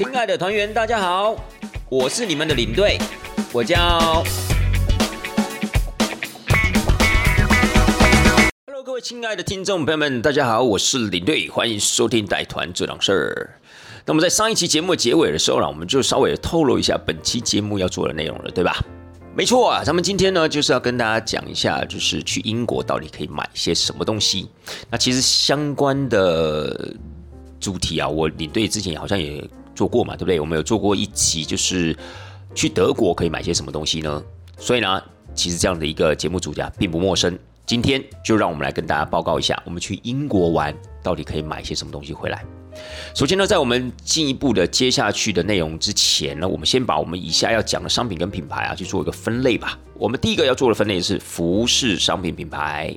亲爱的团员，大家好，我是你们的领队，我叫。Hello，各位亲爱的听众朋友们，大家好，我是领队，欢迎收听带团这档事儿。那么在上一期节目结尾的时候呢，我们就稍微透露一下本期节目要做的内容了，对吧？没错啊，咱们今天呢就是要跟大家讲一下，就是去英国到底可以买些什么东西。那其实相关的主题啊，我领队之前好像也做过嘛，对不对？我们有做过一集，就是去德国可以买些什么东西呢？所以呢，其实这样的一个节目主题，并不陌生。今天就让我们来跟大家报告一下，我们去英国玩到底可以买些什么东西回来。首先呢，在我们进一步的接下去的内容之前呢，我们先把我们以下要讲的商品跟品牌啊去做一个分类吧。我们第一个要做的分类是服饰商品品牌，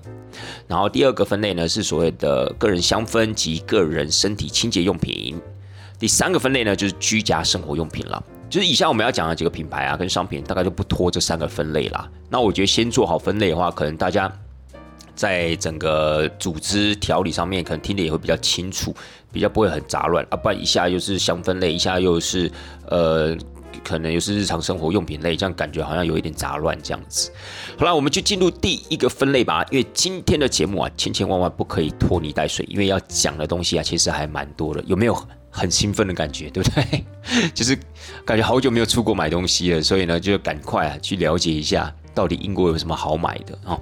然后第二个分类呢是所谓的个人香氛及个人身体清洁用品，第三个分类呢就是居家生活用品了。就是以下我们要讲的几个品牌啊跟商品，大概就不脱这三个分类啦。那我觉得先做好分类的话，可能大家。在整个组织调理上面，可能听得也会比较清楚，比较不会很杂乱啊。不然一下又是香氛类，一下又是呃，可能又是日常生活用品类，这样感觉好像有一点杂乱这样子。好了，我们就进入第一个分类吧。因为今天的节目啊，千千万万不可以拖泥带水，因为要讲的东西啊，其实还蛮多的。有没有很兴奋的感觉？对不对？就是感觉好久没有出国买东西了，所以呢，就赶快啊去了解一下。到底英国有什么好买的啊？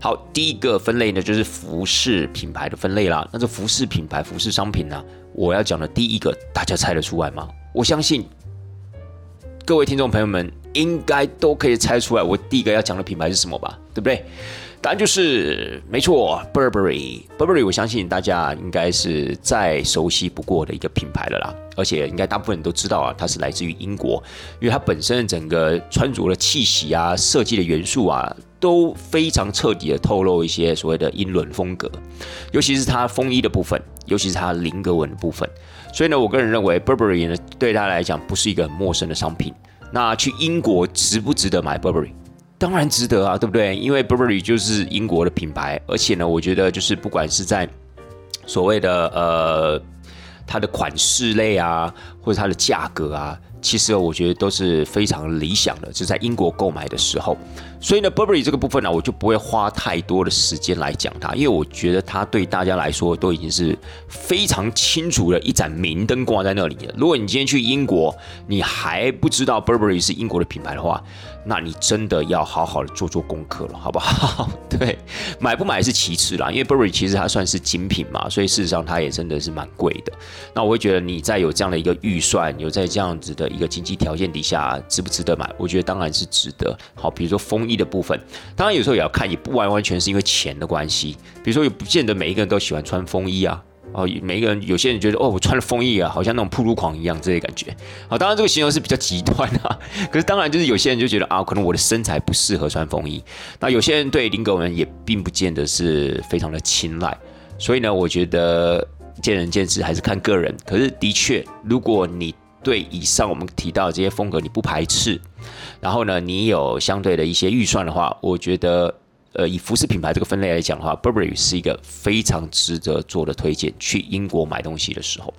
好，第一个分类呢，就是服饰品牌的分类啦。那这服饰品牌、服饰商品呢，我要讲的第一个，大家猜得出来吗？我相信各位听众朋友们应该都可以猜出来，我第一个要讲的品牌是什么吧？对不对？答案就是没错，Burberry。Burberry，我相信大家应该是再熟悉不过的一个品牌了啦。而且应该大部分人都知道啊，它是来自于英国，因为它本身整个穿着的气息啊、设计的元素啊，都非常彻底的透露一些所谓的英伦风格。尤其是它风衣的部分，尤其是它菱格纹的部分。所以呢，我个人认为 Burberry 呢，对他来讲不是一个很陌生的商品。那去英国值不值得买 Burberry？当然值得啊，对不对？因为 Burberry 就是英国的品牌，而且呢，我觉得就是不管是在所谓的呃它的款式类啊，或者它的价格啊。其实我觉得都是非常理想的，就在英国购买的时候。所以呢，Burberry 这个部分呢，我就不会花太多的时间来讲它，因为我觉得它对大家来说都已经是非常清楚的一盏明灯挂在那里了。如果你今天去英国，你还不知道 Burberry 是英国的品牌的话，那你真的要好好的做做功课了，好不好？对，买不买是其次啦，因为 Burberry 其实它算是精品嘛，所以事实上它也真的是蛮贵的。那我会觉得你在有这样的一个预算，有在这样子的。一个经济条件底下值不值得买？我觉得当然是值得。好，比如说风衣的部分，当然有时候也要看，也不完完全是因为钱的关系。比如说，也不见得每一个人都喜欢穿风衣啊。哦，每一个人，有些人觉得哦，我穿了风衣啊，好像那种铺路狂一样，这些感觉。好，当然这个形容是比较极端啊。可是当然就是有些人就觉得啊，可能我的身材不适合穿风衣。那有些人对林格文也并不见得是非常的青睐。所以呢，我觉得见仁见智，还是看个人。可是的确，如果你对以上我们提到的这些风格你不排斥，然后呢，你有相对的一些预算的话，我觉得，呃，以服饰品牌这个分类来讲的话，Burberry 是一个非常值得做的推荐。去英国买东西的时候。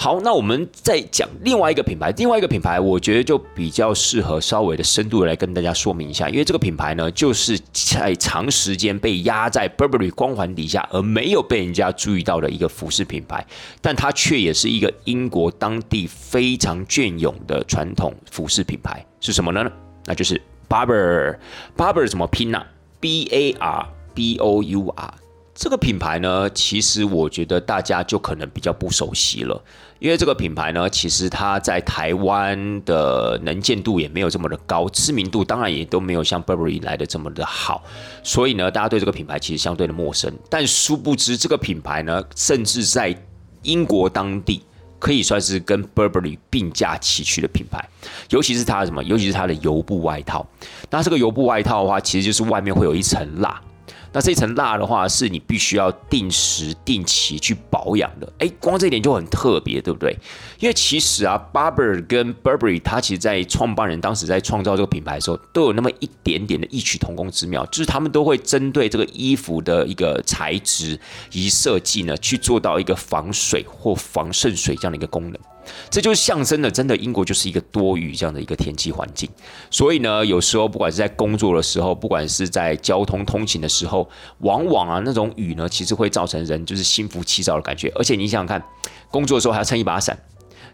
好，那我们再讲另外一个品牌，另外一个品牌，我觉得就比较适合稍微的深度来跟大家说明一下，因为这个品牌呢，就是在长时间被压在 Burberry 光环底下，而没有被人家注意到的一个服饰品牌，但它却也是一个英国当地非常隽永的传统服饰品牌，是什么呢？那就是 Barber，Barber 怎么拼呢？B A R B O U R。这个品牌呢，其实我觉得大家就可能比较不熟悉了，因为这个品牌呢，其实它在台湾的能见度也没有这么的高，知名度当然也都没有像 Burberry 来的这么的好，所以呢，大家对这个品牌其实相对的陌生。但殊不知，这个品牌呢，甚至在英国当地可以算是跟 Burberry 并驾齐驱的品牌，尤其是它的什么，尤其是它的油布外套。那这个油布外套的话，其实就是外面会有一层蜡。那这层蜡的话，是你必须要定时定期去保养的。哎，光这一点就很特别，对不对？因为其实啊，Barber 跟 Burberry，它其实在创办人当时在创造这个品牌的时候，都有那么一点点的异曲同工之妙，就是他们都会针对这个衣服的一个材质以设计呢，去做到一个防水或防渗水这样的一个功能。这就是象征的，真的英国就是一个多雨这样的一个天气环境。所以呢，有时候不管是在工作的时候，不管是在交通通勤的时候，往往啊那种雨呢，其实会造成人就是心浮气躁的感觉。而且你想想看，工作的时候还要撑一把伞。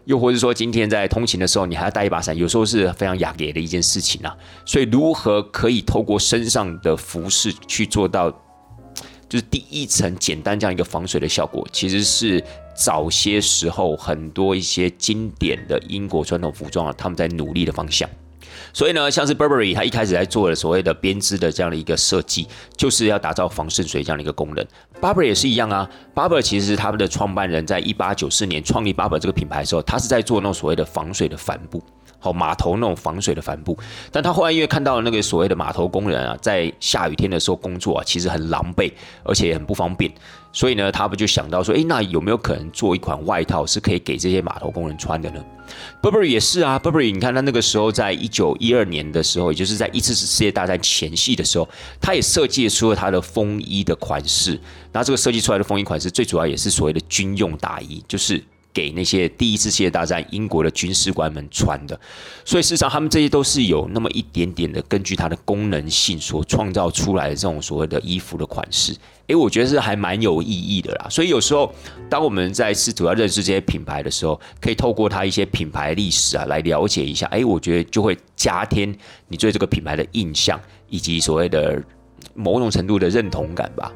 又或者说，今天在通勤的时候，你还要带一把伞，有时候是非常雅给的一件事情啊。所以，如何可以透过身上的服饰去做到，就是第一层简单这样一个防水的效果，其实是早些时候很多一些经典的英国传统服装啊，他们在努力的方向。所以呢，像是 Burberry，它一开始在做的所谓的编织的这样的一个设计，就是要打造防渗水这样的一个功能。Burberry 也是一样啊。Burberry 其实他们的创办人在一八九四年创立 Burberry 这个品牌的时候，他是在做那种所谓的防水的帆布，好码头那种防水的帆布。但他后来因为看到那个所谓的码头工人啊，在下雨天的时候工作啊，其实很狼狈，而且也很不方便。所以呢，他不就想到说，诶，那有没有可能做一款外套是可以给这些码头工人穿的呢？Burberry 也是啊，Burberry，你看他那个时候在一九一二年的时候，也就是在一次世界大战前夕的时候，他也设计出了他的风衣的款式。那这个设计出来的风衣款式，最主要也是所谓的军用大衣，就是。给那些第一次世界大战英国的军事官们穿的，所以事实上他们这些都是有那么一点点的根据它的功能性所创造出来的这种所谓的衣服的款式。诶，我觉得是还蛮有意义的啦。所以有时候当我们在试图要认识这些品牌的时候，可以透过它一些品牌历史啊来了解一下。诶，我觉得就会加添你对这个品牌的印象以及所谓的某种程度的认同感吧。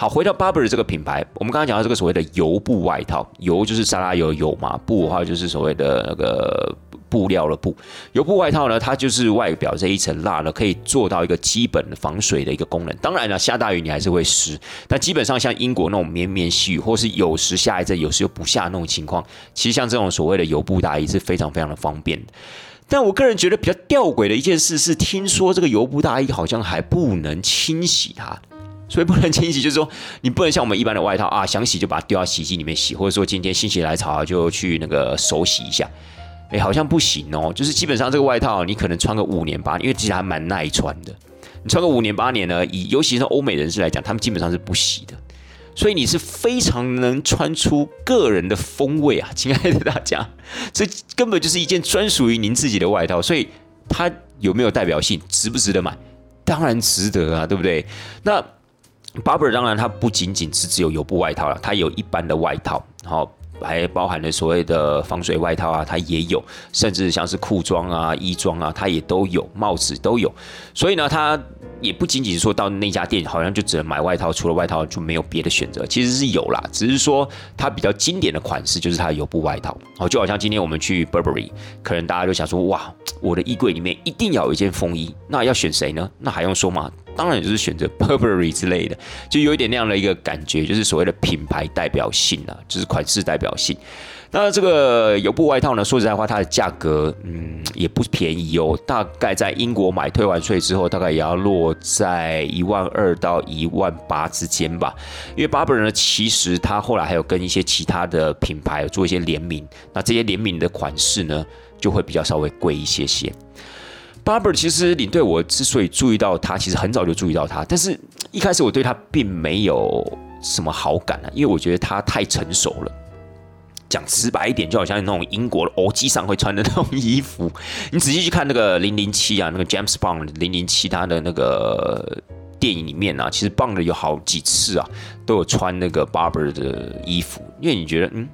好，回到 Burberry 这个品牌，我们刚刚讲到这个所谓的油布外套，油就是沙拉油油嘛，布的话就是所谓的那个布料的布。油布外套呢，它就是外表这一层蜡呢，可以做到一个基本防水的一个功能。当然了，下大雨你还是会湿，但基本上像英国那种绵绵细雨，或是有时下一阵，有时又不下那种情况，其实像这种所谓的油布大衣是非常非常的方便。但我个人觉得比较吊诡的一件事是，听说这个油布大衣好像还不能清洗它。所以不能清洗，就是说你不能像我们一般的外套啊，想洗就把它丢到洗衣机里面洗，或者说今天心血来潮就去那个手洗一下，哎，好像不行哦。就是基本上这个外套你可能穿个五年八年，因为其实还蛮耐穿的。你穿个五年八年呢，以尤其是欧美人士来讲，他们基本上是不洗的。所以你是非常能穿出个人的风味啊，亲爱的大家，这根本就是一件专属于您自己的外套。所以它有没有代表性，值不值得买？当然值得啊，对不对？那。Burberry 当然，它不仅仅是只有油布外套了，它有一般的外套，然后还包含了所谓的防水外套啊，它也有，甚至像是裤装啊、衣装啊，它也都有，帽子都有。所以呢，它也不仅仅说到那家店，好像就只能买外套，除了外套就没有别的选择。其实是有啦，只是说它比较经典的款式就是它的油布外套。哦，就好像今天我们去 Burberry，可能大家都想说，哇，我的衣柜里面一定要有一件风衣，那要选谁呢？那还用说吗？当然就是选择 Burberry 之类的，就有一点那样的一个感觉，就是所谓的品牌代表性啊，就是款式代表性。那这个油布外套呢，说实在话，它的价格嗯也不便宜哦，大概在英国买退完税之后，大概也要落在一万二到一万八之间吧。因为 Burberry 呢，其实它后来还有跟一些其他的品牌做一些联名，那这些联名的款式呢，就会比较稍微贵一些些。Barber 其实领队，我之所以注意到他，其实很早就注意到他，但是一开始我对他并没有什么好感啊，因为我觉得他太成熟了。讲直白一点，就好像那种英国的欧机上会穿的那种衣服。你仔细去看那个零零七啊，那个 James Bond 零零七他的那个电影里面啊，其实 Bond 有好几次啊，都有穿那个 Barber 的衣服，因为你觉得嗯。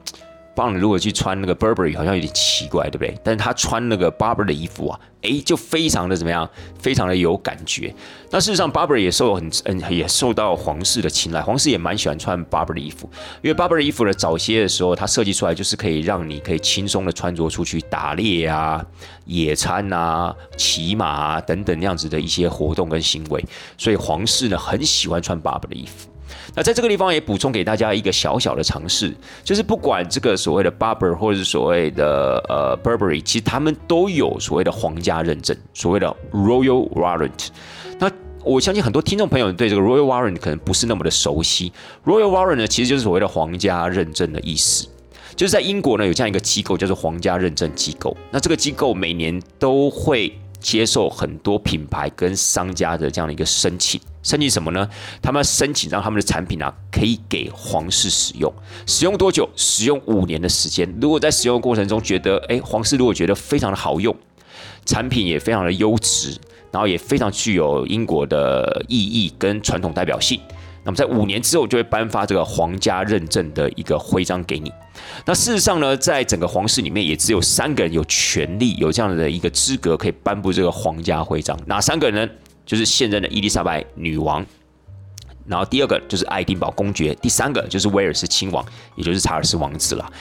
帮你如果去穿那个 Burberry 好像有点奇怪，对不对？但是他穿那个 Barber 的衣服啊，诶，就非常的怎么样？非常的有感觉。那事实上，Barber 也受很嗯也受到皇室的青睐，皇室也蛮喜欢穿 Barber 的衣服，因为 Barber 的衣服呢，早些的时候它设计出来就是可以让你可以轻松的穿着出去打猎啊、野餐啊、骑马啊等等那样子的一些活动跟行为，所以皇室呢很喜欢穿 Barber 的衣服。那在这个地方也补充给大家一个小小的尝试，就是不管这个所谓的 Barber 或者是所谓的呃 Burberry，其实他们都有所谓的皇家认证，所谓的 Royal Warrant。那我相信很多听众朋友对这个 Royal Warrant 可能不是那么的熟悉。Royal Warrant 呢，其实就是所谓的皇家认证的意思，就是在英国呢有这样一个机构叫做皇家认证机构。那这个机构每年都会接受很多品牌跟商家的这样的一个申请。申请什么呢？他们申请让他们的产品啊可以给皇室使用，使用多久？使用五年的时间。如果在使用过程中觉得，哎，皇室如果觉得非常的好用，产品也非常的优质，然后也非常具有英国的意义跟传统代表性。那么在五年之后就会颁发这个皇家认证的一个徽章给你。那事实上呢，在整个皇室里面也只有三个人有权利有这样的一个资格可以颁布这个皇家徽章。哪三个人呢？就是现任的伊丽莎白女王，然后第二个就是爱丁堡公爵，第三个就是威尔士亲王，也就是查尔斯王子了。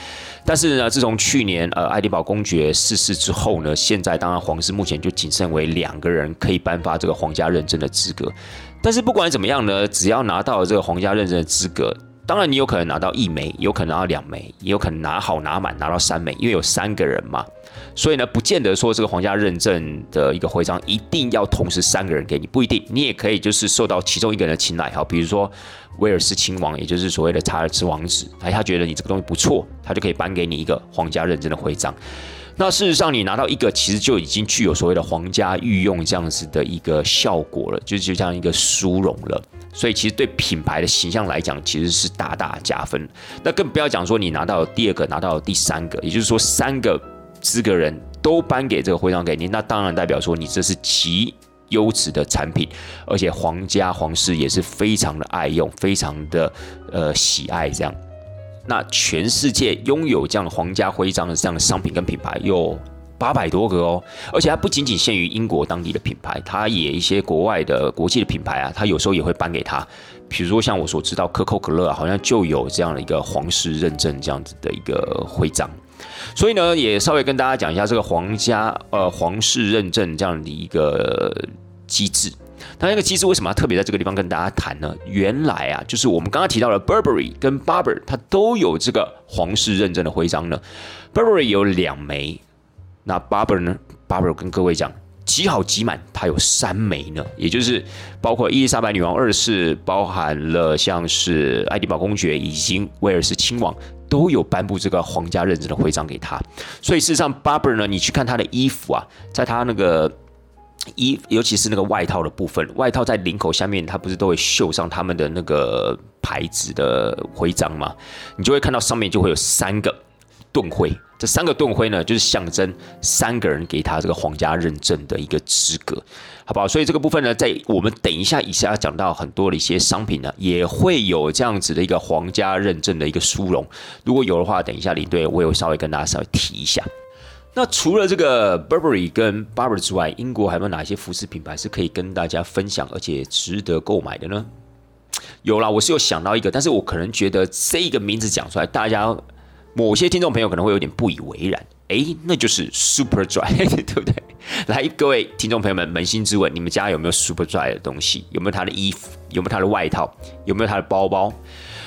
但是呢，自从去年呃爱丁堡公爵逝世之后呢，现在当然皇室目前就仅剩为两个人可以颁发这个皇家认证的资格。但是不管怎么样呢，只要拿到了这个皇家认证的资格，当然你有可能拿到一枚，有可能拿到两枚，也有可能拿好拿满拿到三枚，因为有三个人嘛，所以呢，不见得说这个皇家认证的一个徽章一定要同时三个人给你，不一定，你也可以就是受到其中一个人的青睐，好，比如说威尔斯亲王，也就是所谓的查尔斯王子，哎，他觉得你这个东西不错，他就可以颁给你一个皇家认证的徽章。那事实上，你拿到一个，其实就已经具有所谓的皇家御用这样子的一个效果了，就就像一个殊荣了。所以，其实对品牌的形象来讲，其实是大大加分。那更不要讲说你拿到第二个，拿到第三个，也就是说三个资格人都颁给这个徽章给你，那当然代表说你这是极优质的产品，而且皇家皇室也是非常的爱用，非常的呃喜爱这样。那全世界拥有这样的皇家徽章的这样的商品跟品牌有八百多个哦，而且它不仅仅限于英国当地的品牌，它也一些国外的国际的品牌啊，它有时候也会颁给他。比如说像我所知道可口可乐啊，好像就有这样的一个皇室认证这样子的一个徽章。所以呢，也稍微跟大家讲一下这个皇家呃皇室认证这样的一个机制。那那个机制为什么要特别在这个地方跟大家谈呢？原来啊，就是我们刚刚提到的 Burberry 跟 Barber，它都有这个皇室认证的徽章呢。Burberry 有两枚，那 Barber 呢？Barber 跟各位讲，集好集满，它有三枚呢。也就是包括伊丽莎白女王二世，包含了像是爱丁堡公爵以及威尔士亲王，都有颁布这个皇家认证的徽章给他。所以事实上，Barber 呢，你去看他的衣服啊，在他那个。衣，尤其是那个外套的部分，外套在领口下面，它不是都会绣上他们的那个牌子的徽章吗？你就会看到上面就会有三个盾徽，这三个盾徽呢，就是象征三个人给他这个皇家认证的一个资格，好不好？所以这个部分呢，在我们等一下以下讲到很多的一些商品呢，也会有这样子的一个皇家认证的一个殊荣。如果有的话，等一下领队我也会稍微跟大家稍微提一下。那除了这个 Burberry 跟 Barber 之外，英国还有没有哪些服饰品牌是可以跟大家分享，而且值得购买的呢？有啦，我是有想到一个，但是我可能觉得这一个名字讲出来，大家某些听众朋友可能会有点不以为然。哎，那就是 Superdry，对不对？来，各位听众朋友们，扪心自问，你们家有没有 Superdry 的东西？有没有他的衣服？有没有他的外套？有没有他的包包？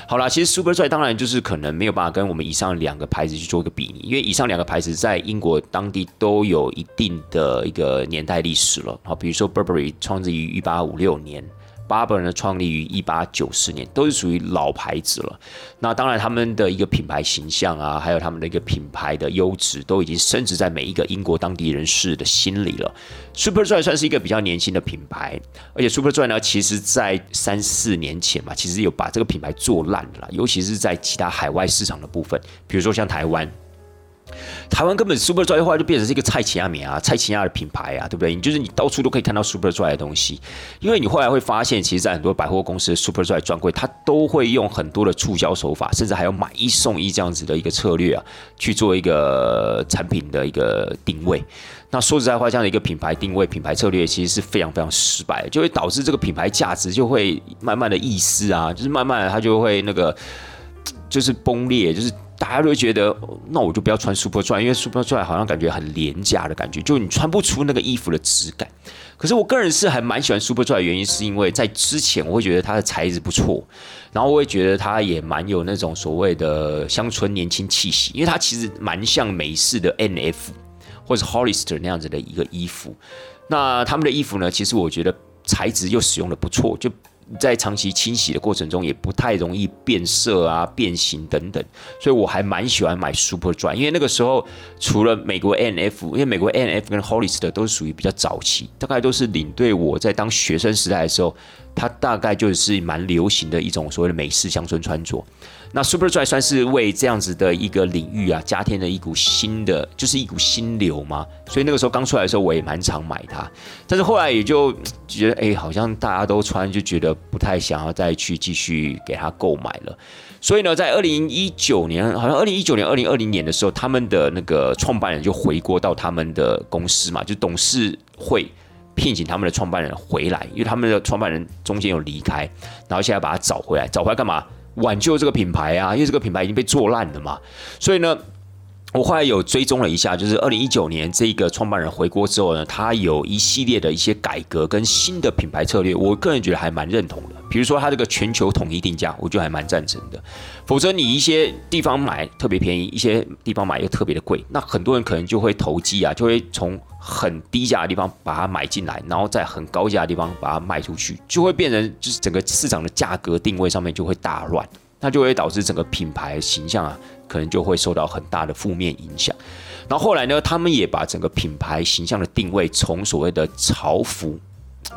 好啦，其实 Superdry 当然就是可能没有办法跟我们以上两个牌子去做一个比拟，因为以上两个牌子在英国当地都有一定的一个年代历史了。好，比如说 Burberry 创立于一八五六年。Barber 呢，创立于一八九四年，都是属于老牌子了。那当然，他们的一个品牌形象啊，还有他们的一个品牌的优质，都已经升值在每一个英国当地人士的心里了。Superdry 算是一个比较年轻的品牌，而且 Superdry 呢，其实在三四年前嘛，其实有把这个品牌做烂了，尤其是在其他海外市场的部分，比如说像台湾。台湾根本 Super Dry 的话就变成是一个蔡奇亚米啊，蔡奇亚的品牌啊，对不对？你就是你到处都可以看到 Super Dry 的东西，因为你后来会发现，其实，在很多百货公司的 Super Dry 专柜，它都会用很多的促销手法，甚至还有买一送一这样子的一个策略啊，去做一个产品的一个定位。那说实在话，这样的一个品牌定位、品牌策略，其实是非常非常失败的，就会导致这个品牌价值就会慢慢的遗失啊，就是慢慢的它就会那个就是崩裂，就是。大家都会觉得，那我就不要穿 Super Dry，因为 Super Dry 好像感觉很廉价的感觉，就你穿不出那个衣服的质感。可是我个人是还蛮喜欢 Super Dry 的原因，是因为在之前我会觉得它的材质不错，然后我会觉得它也蛮有那种所谓的乡村年轻气息，因为它其实蛮像美式的 NF 或者 Hollister 那样子的一个衣服。那他们的衣服呢，其实我觉得材质又使用的不错，就。在长期清洗的过程中，也不太容易变色啊、变形等等，所以我还蛮喜欢买 Super Dry，因为那个时候除了美国 N F，因为美国 N F 跟 Hollister 都是属于比较早期，大概都是领队我在当学生时代的时候，它大概就是蛮流行的一种所谓的美式乡村穿着。那 Superdry 算是为这样子的一个领域啊，加添了一股新的，就是一股新流嘛。所以那个时候刚出来的时候，我也蛮常买它。但是后来也就觉得，哎，好像大家都穿，就觉得不太想要再去继续给它购买了。所以呢，在二零一九年，好像二零一九年、二零二零年的时候，他们的那个创办人就回国到他们的公司嘛，就董事会聘请他们的创办人回来，因为他们的创办人中间有离开，然后现在把他找回来，找回来干嘛？挽救这个品牌啊，因为这个品牌已经被做烂了嘛，所以呢。我后来有追踪了一下，就是二零一九年这个创办人回国之后呢，他有一系列的一些改革跟新的品牌策略，我个人觉得还蛮认同的。比如说他这个全球统一定价，我觉得还蛮赞成的。否则你一些地方买特别便宜，一些地方买又特别的贵，那很多人可能就会投机啊，就会从很低价的地方把它买进来，然后在很高价的地方把它卖出去，就会变成就是整个市场的价格定位上面就会大乱。那就会导致整个品牌形象啊，可能就会受到很大的负面影响。然后后来呢，他们也把整个品牌形象的定位从所谓的潮服，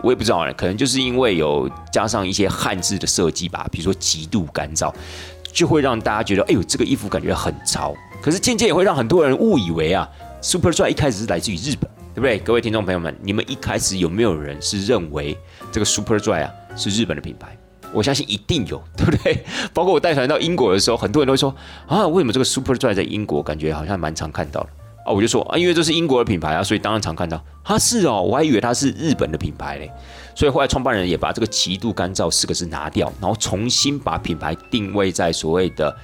我也不知道呢，可能就是因为有加上一些汉字的设计吧，比如说极度干燥，就会让大家觉得，哎呦，这个衣服感觉很潮。可是渐渐也会让很多人误以为啊，Superdry 一开始是来自于日本，对不对？各位听众朋友们，你们一开始有没有人是认为这个 Superdry 啊是日本的品牌？我相信一定有，对不对？包括我带团到英国的时候，很多人都会说啊，为什么这个 Superdry 在英国感觉好像蛮常看到的啊？我就说啊，因为这是英国的品牌啊，所以当然常看到。他是哦，我还以为它是日本的品牌嘞。所以后来创办人也把这个极度干燥四个字拿掉，然后重新把品牌定位在所谓的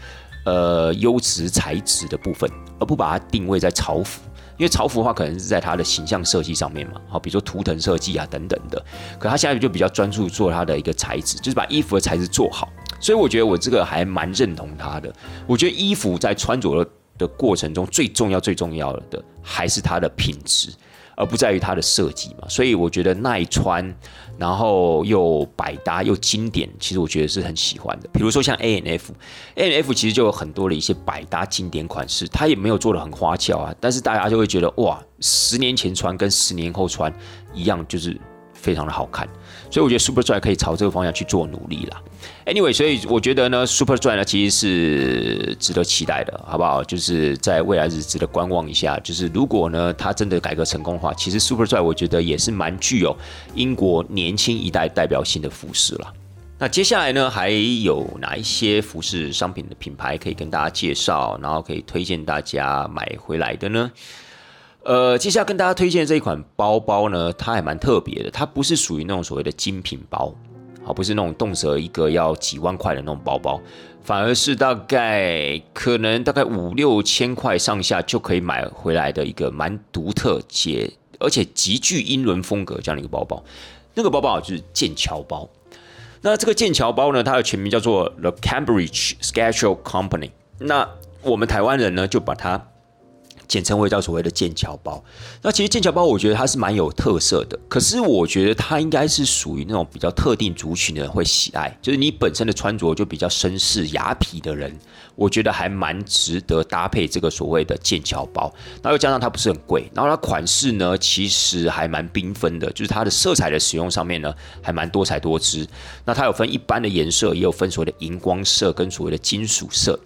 呃优质材质的部分，而不把它定位在潮服。因为潮服的话，可能是在它的形象设计上面嘛，好，比如说图腾设计啊等等的。可他现在就比较专注做它的一个材质，就是把衣服的材质做好。所以我觉得我这个还蛮认同他的。我觉得衣服在穿着的过程中，最重要最重要的还是它的品质。而不在于它的设计嘛，所以我觉得耐穿，然后又百搭又经典，其实我觉得是很喜欢的。比如说像 A N F，A N F 其实就有很多的一些百搭经典款式，它也没有做的很花俏啊，但是大家就会觉得哇，十年前穿跟十年后穿一样，就是非常的好看。所以我觉得 Superdry 可以朝这个方向去做努力啦。Anyway，所以我觉得呢，Superdry 呢其实是值得期待的，好不好？就是在未来日子的观望一下。就是如果呢，它真的改革成功的话，其实 Superdry 我觉得也是蛮具有英国年轻一代代表性的服饰了。那接下来呢，还有哪一些服饰商品的品牌可以跟大家介绍，然后可以推荐大家买回来的呢？呃，接下来跟大家推荐这一款包包呢，它还蛮特别的，它不是属于那种所谓的精品包，好，不是那种动辄一个要几万块的那种包包，反而是大概可能大概五六千块上下就可以买回来的一个蛮独特且而且极具英伦风格这样的一个包包。那个包包就是剑桥包。那这个剑桥包呢，它的全名叫做 The Cambridge Special Company。那我们台湾人呢，就把它。简称为叫所谓的剑桥包，那其实剑桥包我觉得它是蛮有特色的，可是我觉得它应该是属于那种比较特定族群的人会喜爱，就是你本身的穿着就比较绅士雅痞的人，我觉得还蛮值得搭配这个所谓的剑桥包，然后又加上它不是很贵，然后它款式呢其实还蛮缤纷的，就是它的色彩的使用上面呢还蛮多彩多姿，那它有分一般的颜色，也有分所谓的荧光色跟所谓的金属色，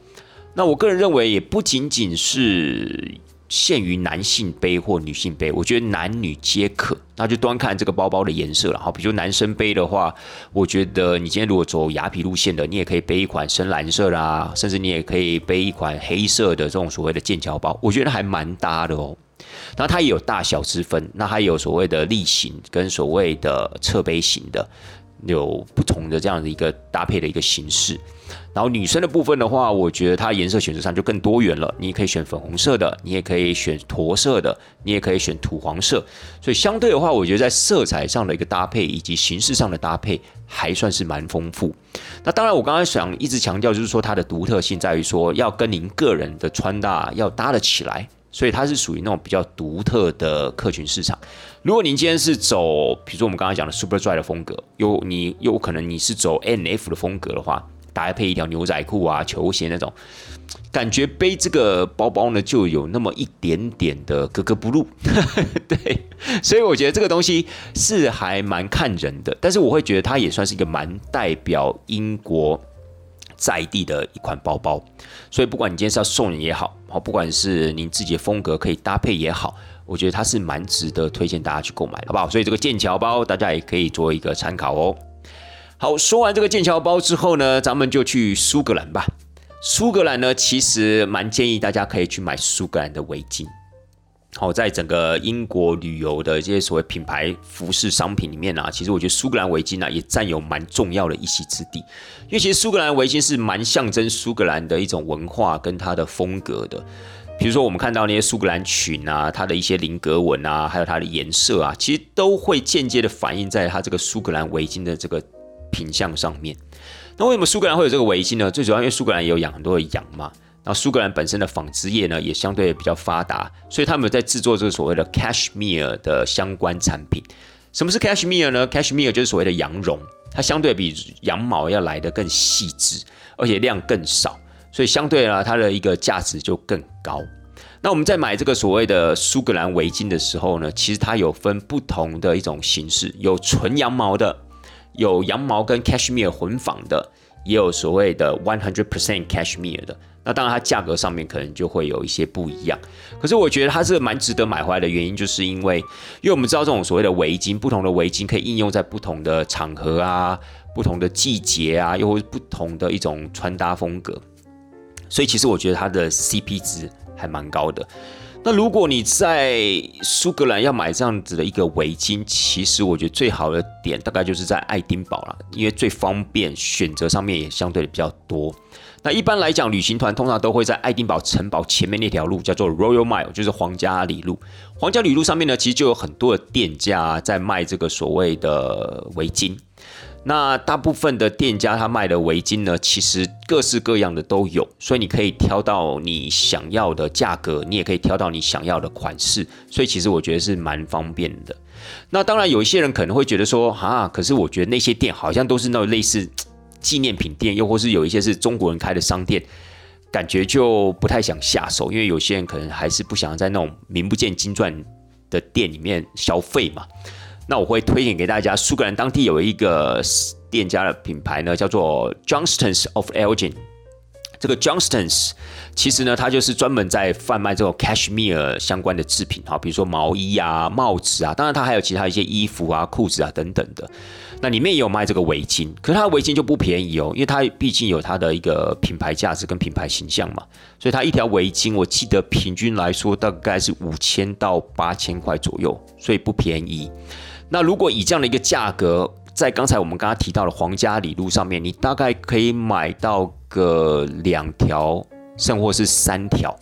那我个人认为也不仅仅是。限于男性背或女性背，我觉得男女皆可。那就端看这个包包的颜色了。好，比如男生背的话，我觉得你今天如果走雅痞路线的，你也可以背一款深蓝色啦，甚至你也可以背一款黑色的这种所谓的剑桥包，我觉得还蛮搭的哦。那它也有大小之分，那它有所谓的立型跟所谓的侧背型的。有不同的这样的一个搭配的一个形式，然后女生的部分的话，我觉得它颜色选择上就更多元了。你也可以选粉红色的，你也可以选驼色的，你也可以选土黄色。所以相对的话，我觉得在色彩上的一个搭配以及形式上的搭配还算是蛮丰富。那当然，我刚才想一直强调就是说它的独特性在于说要跟您个人的穿搭要搭得起来。所以它是属于那种比较独特的客群市场。如果您今天是走，比如说我们刚刚讲的 Superdry 的风格，有你有可能你是走 NF 的风格的话，搭配一条牛仔裤啊、球鞋那种，感觉背这个包包呢，就有那么一点点的格格不入。对，所以我觉得这个东西是还蛮看人的，但是我会觉得它也算是一个蛮代表英国在地的一款包包。所以不管你今天是要送人也好，好，不管是您自己的风格可以搭配也好，我觉得它是蛮值得推荐大家去购买，好不好？所以这个剑桥包大家也可以做一个参考哦。好，说完这个剑桥包之后呢，咱们就去苏格兰吧。苏格兰呢，其实蛮建议大家可以去买苏格兰的围巾。好，在整个英国旅游的这些所谓品牌服饰商品里面啊，其实我觉得苏格兰围巾呢也占有蛮重要的一席之地。因为其实苏格兰围巾是蛮象征苏格兰的一种文化跟它的风格的。比如说我们看到那些苏格兰裙啊，它的一些菱格纹啊，还有它的颜色啊，其实都会间接的反映在它这个苏格兰围巾的这个品相上面。那为什么苏格兰会有这个围巾呢？最主要因为苏格兰也有养很多的羊嘛，然后苏格兰本身的纺织业呢也相对比较发达，所以他们在制作这个所谓的 cashmere 的相关产品。什么是 cashmere 呢？cashmere 就是所谓的羊绒，它相对比羊毛要来的更细致，而且量更少，所以相对呢它的一个价值就更高。那我们在买这个所谓的苏格兰围巾的时候呢，其实它有分不同的一种形式，有纯羊毛的。有羊毛跟 cashmere 混纺的，也有所谓的 one hundred percent cashmere 的。那当然，它价格上面可能就会有一些不一样。可是我觉得它是蛮值得买回来的原因，就是因为，因为我们知道这种所谓的围巾，不同的围巾可以应用在不同的场合啊、不同的季节啊，又或不同的一种穿搭风格。所以其实我觉得它的 CP 值还蛮高的。那如果你在苏格兰要买这样子的一个围巾，其实我觉得最好的点大概就是在爱丁堡了，因为最方便，选择上面也相对的比较多。那一般来讲，旅行团通常都会在爱丁堡城堡前面那条路叫做 Royal Mile，就是皇家里路。皇家里路上面呢，其实就有很多的店家在卖这个所谓的围巾。那大部分的店家他卖的围巾呢，其实各式各样的都有，所以你可以挑到你想要的价格，你也可以挑到你想要的款式，所以其实我觉得是蛮方便的。那当然有一些人可能会觉得说，啊，可是我觉得那些店好像都是那种类似纪念品店，又或是有一些是中国人开的商店，感觉就不太想下手，因为有些人可能还是不想在那种名不见经传的店里面消费嘛。那我会推荐给大家，苏格兰当地有一个店家的品牌呢，叫做 Johnstons of Elgin。这个 Johnstons 其实呢，它就是专门在贩卖这种 cashmere 相关的制品，哈，比如说毛衣啊、帽子啊，当然它还有其他一些衣服啊、裤子啊等等的。那里面也有卖这个围巾，可是它的围巾就不便宜哦，因为它毕竟有它的一个品牌价值跟品牌形象嘛，所以它一条围巾，我记得平均来说大概是五千到八千块左右，所以不便宜。那如果以这样的一个价格，在刚才我们刚刚提到的皇家里路上面，你大概可以买到个两条，甚或是三条，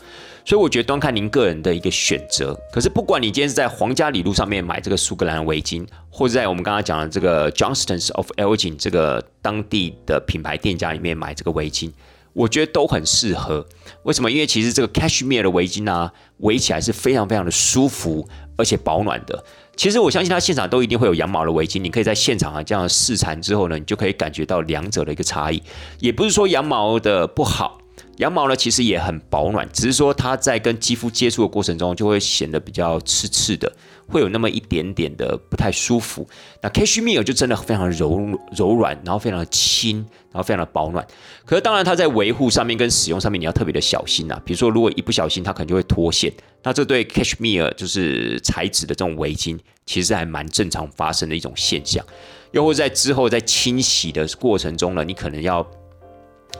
所以我觉得端看您个人的一个选择。可是不管你今天是在皇家里路上面买这个苏格兰围巾，或者在我们刚刚讲的这个 Johnstons of Elgin 这个当地的品牌店家里面买这个围巾，我觉得都很适合。为什么？因为其实这个 Cashmere 的围巾呢，围起来是非常非常的舒服，而且保暖的。其实我相信他现场都一定会有羊毛的围巾，你可以在现场啊这样试缠之后呢，你就可以感觉到两者的一个差异。也不是说羊毛的不好，羊毛呢其实也很保暖，只是说它在跟肌肤接触的过程中就会显得比较刺刺的。会有那么一点点的不太舒服。那 cashmere 就真的非常柔柔软，然后非常的轻，然后非常的保暖。可是当然，它在维护上面跟使用上面你要特别的小心呐。比如说，如果一不小心，它可能就会脱线。那这对 cashmere 就是材质的这种围巾，其实还蛮正常发生的一种现象。又或在之后在清洗的过程中呢，你可能要。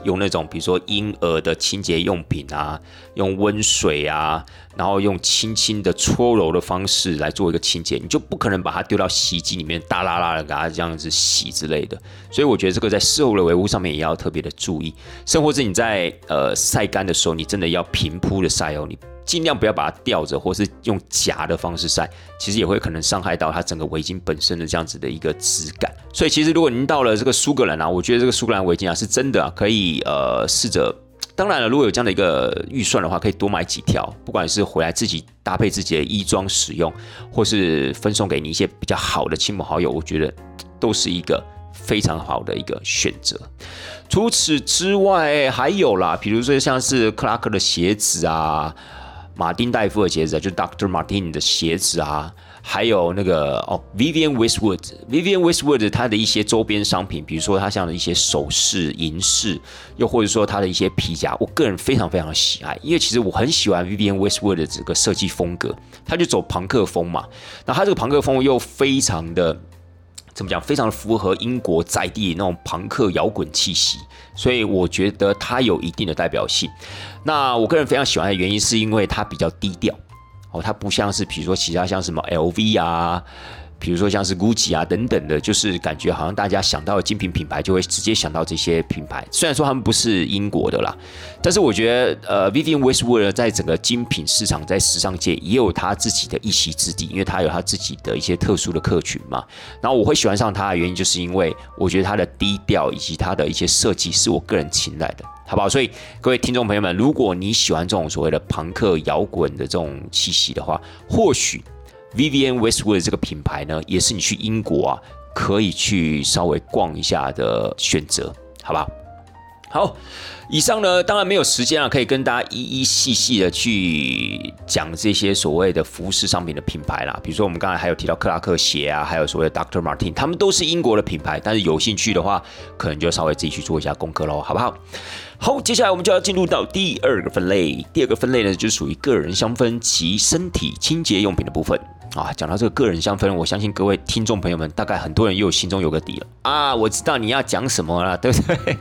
用那种比如说婴儿的清洁用品啊，用温水啊，然后用轻轻的搓揉的方式来做一个清洁，你就不可能把它丢到洗衣机里面大啦啦的给它这样子洗之类的。所以我觉得这个在事后的维护上面也要特别的注意，甚或是你在呃晒干的时候，你真的要平铺的晒哦，你。尽量不要把它吊着，或是用夹的方式晒，其实也会可能伤害到它整个围巾本身的这样子的一个质感。所以其实如果您到了这个苏格兰啊，我觉得这个苏格兰围巾啊是真的啊，可以呃试着。当然了，如果有这样的一个预算的话，可以多买几条，不管是回来自己搭配自己的衣装使用，或是分送给你一些比较好的亲朋好友，我觉得都是一个非常好的一个选择。除此之外，还有啦，比如说像是克拉克的鞋子啊，马丁戴夫的鞋子，就 Doctor Martin 的鞋子啊。还有那个哦，Vivian Westwood，Vivian Westwood 它的一些周边商品，比如说它像的一些首饰、银饰，又或者说它的一些皮夹，我个人非常非常喜爱，因为其实我很喜欢 Vivian Westwood 的这个设计风格，它就走朋克风嘛，那它这个朋克风又非常的怎么讲，非常的符合英国在地那种朋克摇滚气息，所以我觉得它有一定的代表性。那我个人非常喜欢的原因，是因为它比较低调。哦，它不像是，比如说其他像什么 LV 啊，比如说像是 GUCCI 啊等等的，就是感觉好像大家想到精品品牌就会直接想到这些品牌。虽然说他们不是英国的啦，但是我觉得呃，Vivienne Westwood 在整个精品市场，在时尚界也有他自己的一席之地，因为他有他自己的一些特殊的客群嘛。然后我会喜欢上他的原因，就是因为我觉得他的低调以及他的一些设计是我个人青睐的。好不好？所以各位听众朋友们，如果你喜欢这种所谓的朋克摇滚的这种气息的话，或许 Vivienne Westwood 这个品牌呢，也是你去英国啊可以去稍微逛一下的选择，好不好？好，以上呢，当然没有时间啊，可以跟大家一一细细的去讲这些所谓的服饰商品的品牌啦。比如说，我们刚才还有提到克拉克鞋啊，还有所谓的 Doctor Martin，他们都是英国的品牌。但是有兴趣的话，可能就稍微自己去做一下功课喽，好不好？好，接下来我们就要进入到第二个分类。第二个分类呢，就属于个人香氛及身体清洁用品的部分啊。讲到这个个人香氛，我相信各位听众朋友们，大概很多人又心中有个底了啊。我知道你要讲什么了，对不对？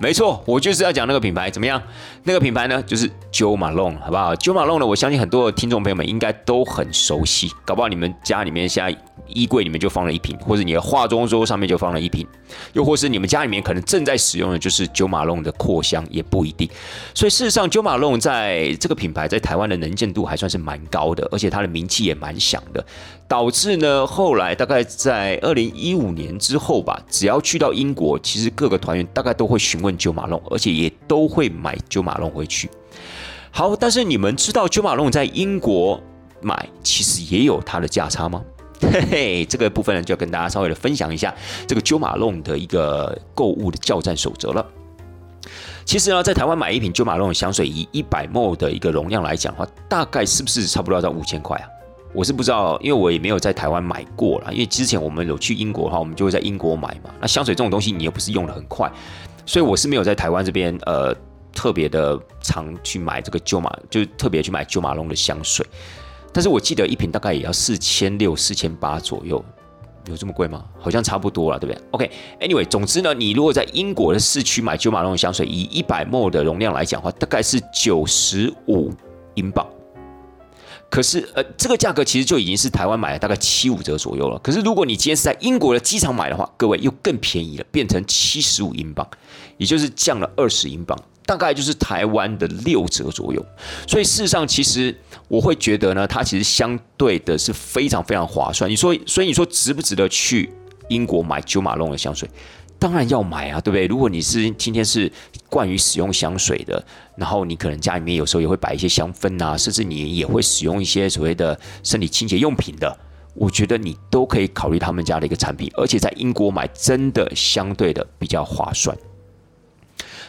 没错，我就是要讲那个品牌怎么样？那个品牌呢，就是 Jo Malone，好不好？Jo Malone 呢，我相信很多的听众朋友们应该都很熟悉，搞不好你们家里面现在衣柜里面就放了一瓶，或者你的化妆桌上面就放了一瓶，又或是你们家里面可能正在使用的就是 Jo Malone 的扩香，也不一定。所以事实上，Jo Malone 在这个品牌在台湾的能见度还算是蛮高的，而且它的名气也蛮响的。导致呢，后来大概在二零一五年之后吧，只要去到英国，其实各个团员大概都会询问九马龙，而且也都会买九马龙回去。好，但是你们知道九马龙在英国买其实也有它的价差吗？嘿 嘿，这个部分呢，就要跟大家稍微的分享一下这个九马龙的一个购物的叫战守则了。其实呢，在台湾买一瓶九马龙的香水，以一百 ml 的一个容量来讲的话，大概是不是差不多要到五千块啊？我是不知道，因为我也没有在台湾买过啦。因为之前我们有去英国的话，我们就会在英国买嘛。那香水这种东西，你又不是用的很快，所以我是没有在台湾这边呃特别的常去买这个旧马，就特别去买旧马龙的香水。但是我记得一瓶大概也要四千六、四千八左右，有这么贵吗？好像差不多了，对不对？OK，Anyway，总之呢，你如果在英国的市区买旧马龙的香水，以一百 ml 的容量来讲的话，大概是九十五英镑。可是，呃，这个价格其实就已经是台湾买了大概七五折左右了。可是，如果你今天是在英国的机场买的话，各位又更便宜了，变成七十五英镑，也就是降了二十英镑，大概就是台湾的六折左右。所以，事实上，其实我会觉得呢，它其实相对的是非常非常划算。你说，所以你说值不值得去英国买九马龙的香水？当然要买啊，对不对？如果你是今天是惯于使用香水的，然后你可能家里面有时候也会摆一些香氛啊，甚至你也会使用一些所谓的身体清洁用品的，我觉得你都可以考虑他们家的一个产品，而且在英国买真的相对的比较划算。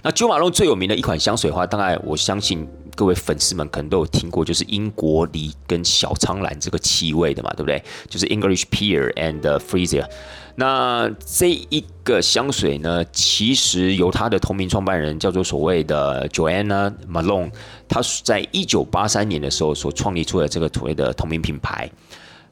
那九马龙最有名的一款香水的话，大概我相信各位粉丝们可能都有听过，就是英国梨跟小苍兰这个气味的嘛，对不对？就是 English Pear and f r e e z e r。那这一个香水呢，其实由它的同名创办人叫做所谓的 Joanna Malone，他在一九八三年的时候所创立出的这个所谓的同名品牌。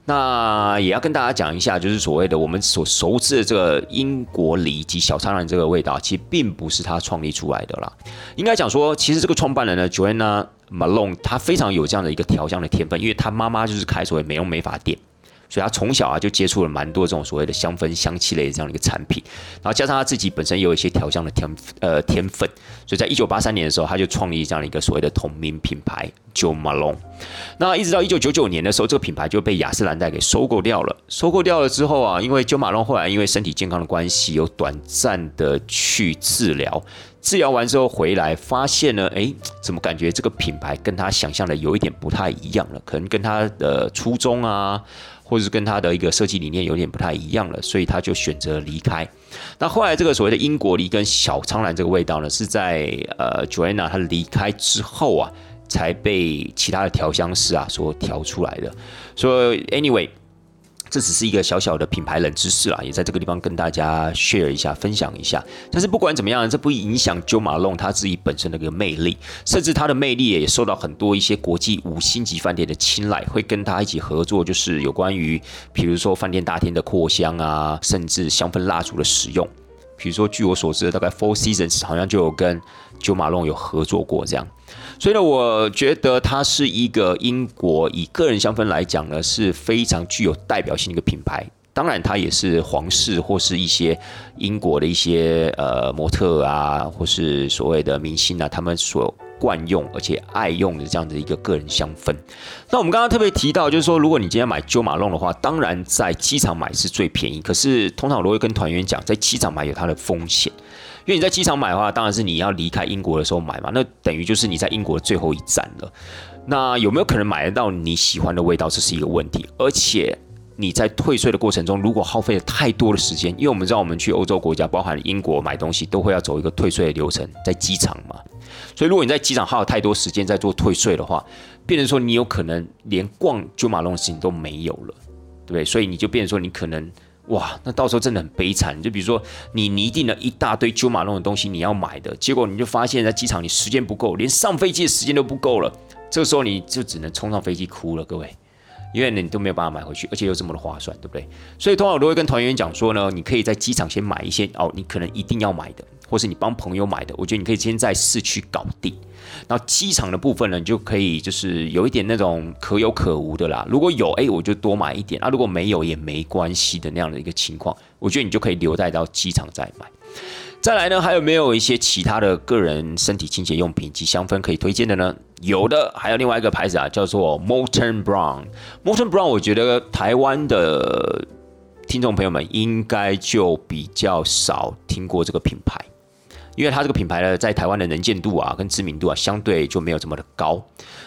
那也要跟大家讲一下，就是所谓的我们所熟知的这个英国梨及小苍兰这个味道，其实并不是他创立出来的啦。应该讲说，其实这个创办人呢，Joanna Malone，他非常有这样的一个调香的天分，因为他妈妈就是开所谓美容美发店。所以他从小啊就接触了蛮多这种所谓的香氛香气类的这样的一个产品，然后加上他自己本身也有一些调香的天呃天分，所以在一九八三年的时候，他就创立这样的一个所谓的同名品牌 Jo Malone。那一直到一九九九年的时候，这个品牌就被雅诗兰黛给收购掉了。收购掉了之后啊，因为 Jo Malone 后来因为身体健康的关系，有短暂的去治疗。治疗完之后回来，发现呢，哎，怎么感觉这个品牌跟他想象的有一点不太一样了？可能跟他的初衷啊，或者是跟他的一个设计理念有点不太一样了，所以他就选择离开。那后来这个所谓的英国梨跟小苍兰这个味道呢，是在呃 Joanna 她离开之后啊，才被其他的调香师啊所调出来的。所以 anyway。这只是一个小小的品牌冷知识啦，也在这个地方跟大家 share 一下，分享一下。但是不管怎么样，这不影响 Jo Malone 他自己本身的一个魅力，甚至他的魅力也受到很多一些国际五星级饭店的青睐，会跟他一起合作，就是有关于，比如说饭店大厅的扩香啊，甚至香氛蜡烛的使用。比如说，据我所知，大概 Four Seasons 好像就有跟 Jo Malone 有合作过这样。所以呢，我觉得它是一个英国以个人香氛来讲呢，是非常具有代表性的一个品牌。当然，它也是皇室或是一些英国的一些呃模特啊，或是所谓的明星啊，他们所惯用而且爱用的这样的一个个人香氛。那我们刚刚特别提到，就是说，如果你今天买 Jo Malone 的话，当然在机场买是最便宜。可是通常我都会跟团员讲，在机场买有它的风险。因为你在机场买的话，当然是你要离开英国的时候买嘛，那等于就是你在英国的最后一站了。那有没有可能买得到你喜欢的味道，这是一个问题。而且你在退税的过程中，如果耗费了太多的时间，因为我们知道我们去欧洲国家，包含英国买东西，都会要走一个退税的流程，在机场嘛。所以如果你在机场耗了太多时间在做退税的话，变成说你有可能连逛九马龙的事情都没有了，对不对？所以你就变成说你可能。哇，那到时候真的很悲惨。就比如说，你拟定了一大堆九马龙的东西你要买的，结果你就发现，在机场你时间不够，连上飞机的时间都不够了。这个时候你就只能冲上飞机哭了，各位，因为你都没有办法买回去，而且又这么的划算，对不对？所以通常我都会跟团员讲说呢，你可以在机场先买一些哦，你可能一定要买的，或是你帮朋友买的，我觉得你可以先在市区搞定。然后机场的部分呢，你就可以就是有一点那种可有可无的啦。如果有，哎，我就多买一点啊；如果没有也没关系的那样的一个情况，我觉得你就可以留待到机场再买。再来呢，还有没有一些其他的个人身体清洁用品及香氛可以推荐的呢？有的，还有另外一个牌子啊，叫做 Molten Brown。Molten Brown，我觉得台湾的听众朋友们应该就比较少听过这个品牌。因为它这个品牌呢，在台湾的能见度啊，跟知名度啊，相对就没有这么的高。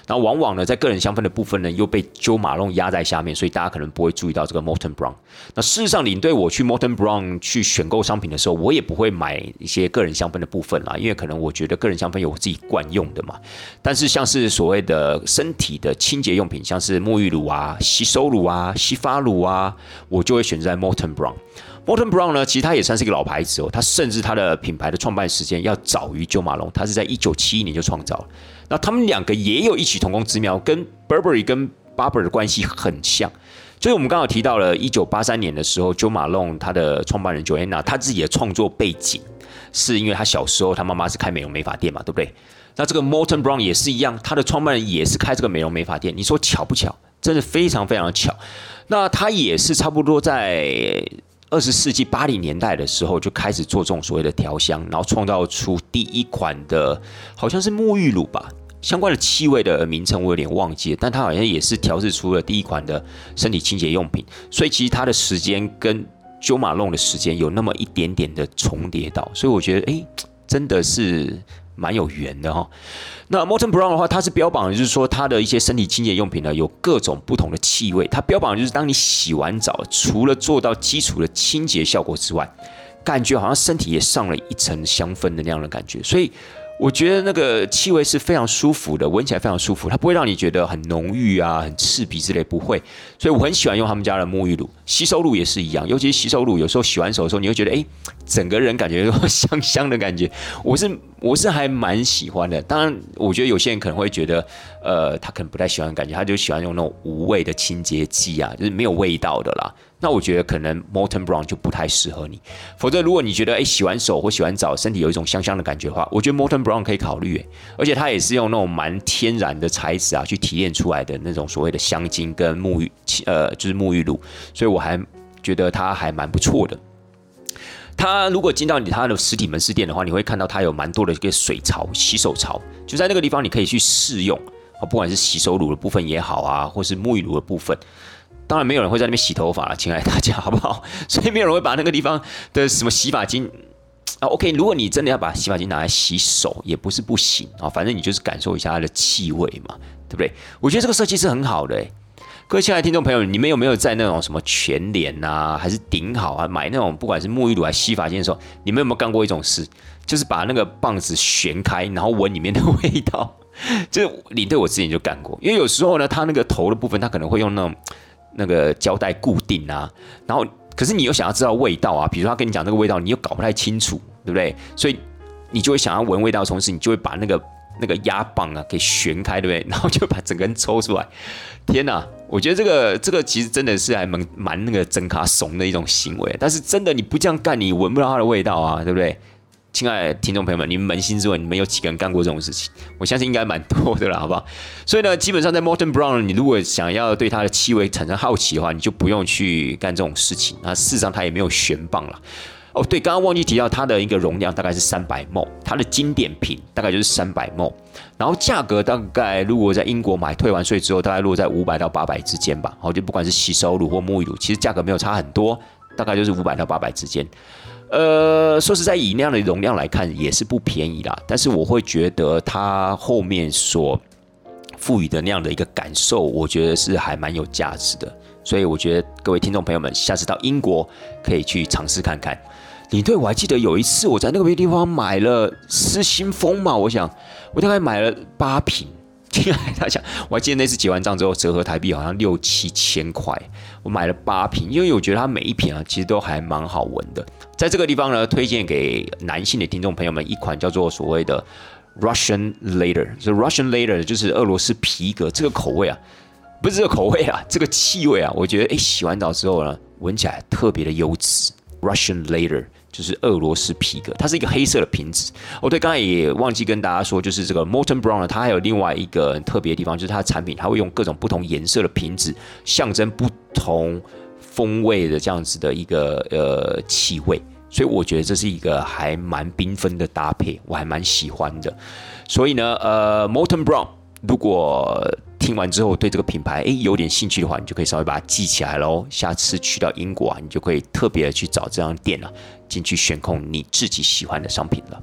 然后往往呢，在个人香氛的部分呢，又被 Jo Malone 压在下面，所以大家可能不会注意到这个 Morton Brown。那事实上，领队我去 Morton Brown 去选购商品的时候，我也不会买一些个人香氛的部分啦，因为可能我觉得个人香氛有我自己惯用的嘛。但是像是所谓的身体的清洁用品，像是沐浴乳啊、洗手乳啊、洗发乳啊，我就会选择在 Morton Brown。Morton Brown 呢，其实它也算是一个老牌子哦。它甚至它的品牌的创办时间要早于九马龙，它是在一九七一年就创造了。那他们两个也有异曲同工之妙，跟 Burberry 跟 Barber 的关系很像。所以我们刚好提到了一九八三年的时候，九马龙他的创办人 Joanna 他自己的创作背景，是因为他小时候他妈妈是开美容美发店嘛，对不对？那这个 Morton Brown 也是一样，他的创办人也是开这个美容美发店。你说巧不巧？真的非常非常巧。那他也是差不多在。二十世纪八零年代的时候就开始做这种所谓的调香，然后创造出第一款的，好像是沐浴乳吧，相关的气味的名称我有点忘记了，但它好像也是调制出了第一款的身体清洁用品，所以其实它的时间跟 Jo Malone 的时间有那么一点点的重叠到，所以我觉得哎，真的是。蛮有缘的哈，那 Morton Brown 的话，它是标榜的就是说它的一些身体清洁用品呢，有各种不同的气味。它标榜的就是当你洗完澡，除了做到基础的清洁效果之外，感觉好像身体也上了一层香氛的那样的感觉，所以。我觉得那个气味是非常舒服的，闻起来非常舒服，它不会让你觉得很浓郁啊、很刺鼻之类，不会。所以我很喜欢用他们家的沐浴露、洗手露也是一样，尤其是洗手露，有时候洗完手的时候，你会觉得哎，整个人感觉香香的感觉。我是 我是还蛮喜欢的。当然，我觉得有些人可能会觉得，呃，他可能不太喜欢感觉，他就喜欢用那种无味的清洁剂啊，就是没有味道的啦。那我觉得可能 Molten Brown 就不太适合你，否则如果你觉得哎洗完手或洗完澡身体有一种香香的感觉的话，我觉得 Molten Brown 可以考虑诶，而且它也是用那种蛮天然的材质啊去提炼出来的那种所谓的香精跟沐浴呃就是沐浴露，所以我还觉得它还蛮不错的。它如果进到你它的实体门市店的话，你会看到它有蛮多的一个水槽洗手槽，就在那个地方你可以去试用啊，不管是洗手乳的部分也好啊，或是沐浴乳的部分。当然没有人会在那边洗头发了，亲爱的大家，好不好？所以没有人会把那个地方的什么洗发精啊，OK，如果你真的要把洗发精拿来洗手，也不是不行啊，反正你就是感受一下它的气味嘛，对不对？我觉得这个设计是很好的。各位亲爱的听众朋友，你们有没有在那种什么全脸啊，还是顶好啊，买那种不管是沐浴露还是洗发精的时候，你们有没有干过一种事，就是把那个棒子旋开，然后闻里面的味道？这领队我之前就干过，因为有时候呢，它那个头的部分，它可能会用那种那个胶带固定啊，然后可是你又想要知道味道啊，比如他跟你讲那个味道，你又搞不太清楚，对不对？所以你就会想要闻味道，同时你就会把那个那个压棒啊给旋开，对不对？然后就把整个人抽出来。天哪，我觉得这个这个其实真的是还蛮蛮那个真卡怂的一种行为，但是真的你不这样干，你闻不到它的味道啊，对不对？亲爱的听众朋友们，你们扪心自问，你们有几个人干过这种事情？我相信应该蛮多的了，好不好？所以呢，基本上在 Morton Brown，你如果想要对它的气味产生好奇的话，你就不用去干这种事情。那事实上它也没有悬棒了。哦，对，刚刚忘记提到它的一个容量大概是三百 ml，它的经典品大概就是三百 ml，然后价格大概如果在英国买，退完税之后大概落在五百到八百之间吧。好，就不管是洗手乳或沐浴乳，其实价格没有差很多，大概就是五百到八百之间。呃，说实在，以那样的容量来看，也是不便宜啦。但是我会觉得它后面所赋予的那样的一个感受，我觉得是还蛮有价值的。所以我觉得各位听众朋友们，下次到英国可以去尝试看看。领队，我还记得有一次我在那个地方买了失心疯嘛，我想我大概买了八瓶。亲爱的大家，我还记得那次结完账之后，折合台币好像六七千块。我买了八瓶，因为我觉得它每一瓶啊，其实都还蛮好闻的。在这个地方呢，推荐给男性的听众朋友们一款叫做所谓的 Russian Leather，这 Russian Leather 就是俄罗斯皮革这个口味啊，不是这个口味啊，这个气味啊，我觉得哎，洗完澡之后呢，闻起来特别的优质。Russian Leather 就是俄罗斯皮革，它是一个黑色的瓶子。哦，对，刚才也忘记跟大家说，就是这个 Molten Brown 呢，它还有另外一个特别的地方，就是它的产品，它会用各种不同颜色的瓶子，象征不同风味的这样子的一个呃气味。所以我觉得这是一个还蛮缤纷的搭配，我还蛮喜欢的。所以呢，呃，Molten Brown 如果听完之后对这个品牌诶有点兴趣的话，你就可以稍微把它记起来喽。下次去到英国啊，你就可以特别的去找这样店啊，进去选控你自己喜欢的商品了。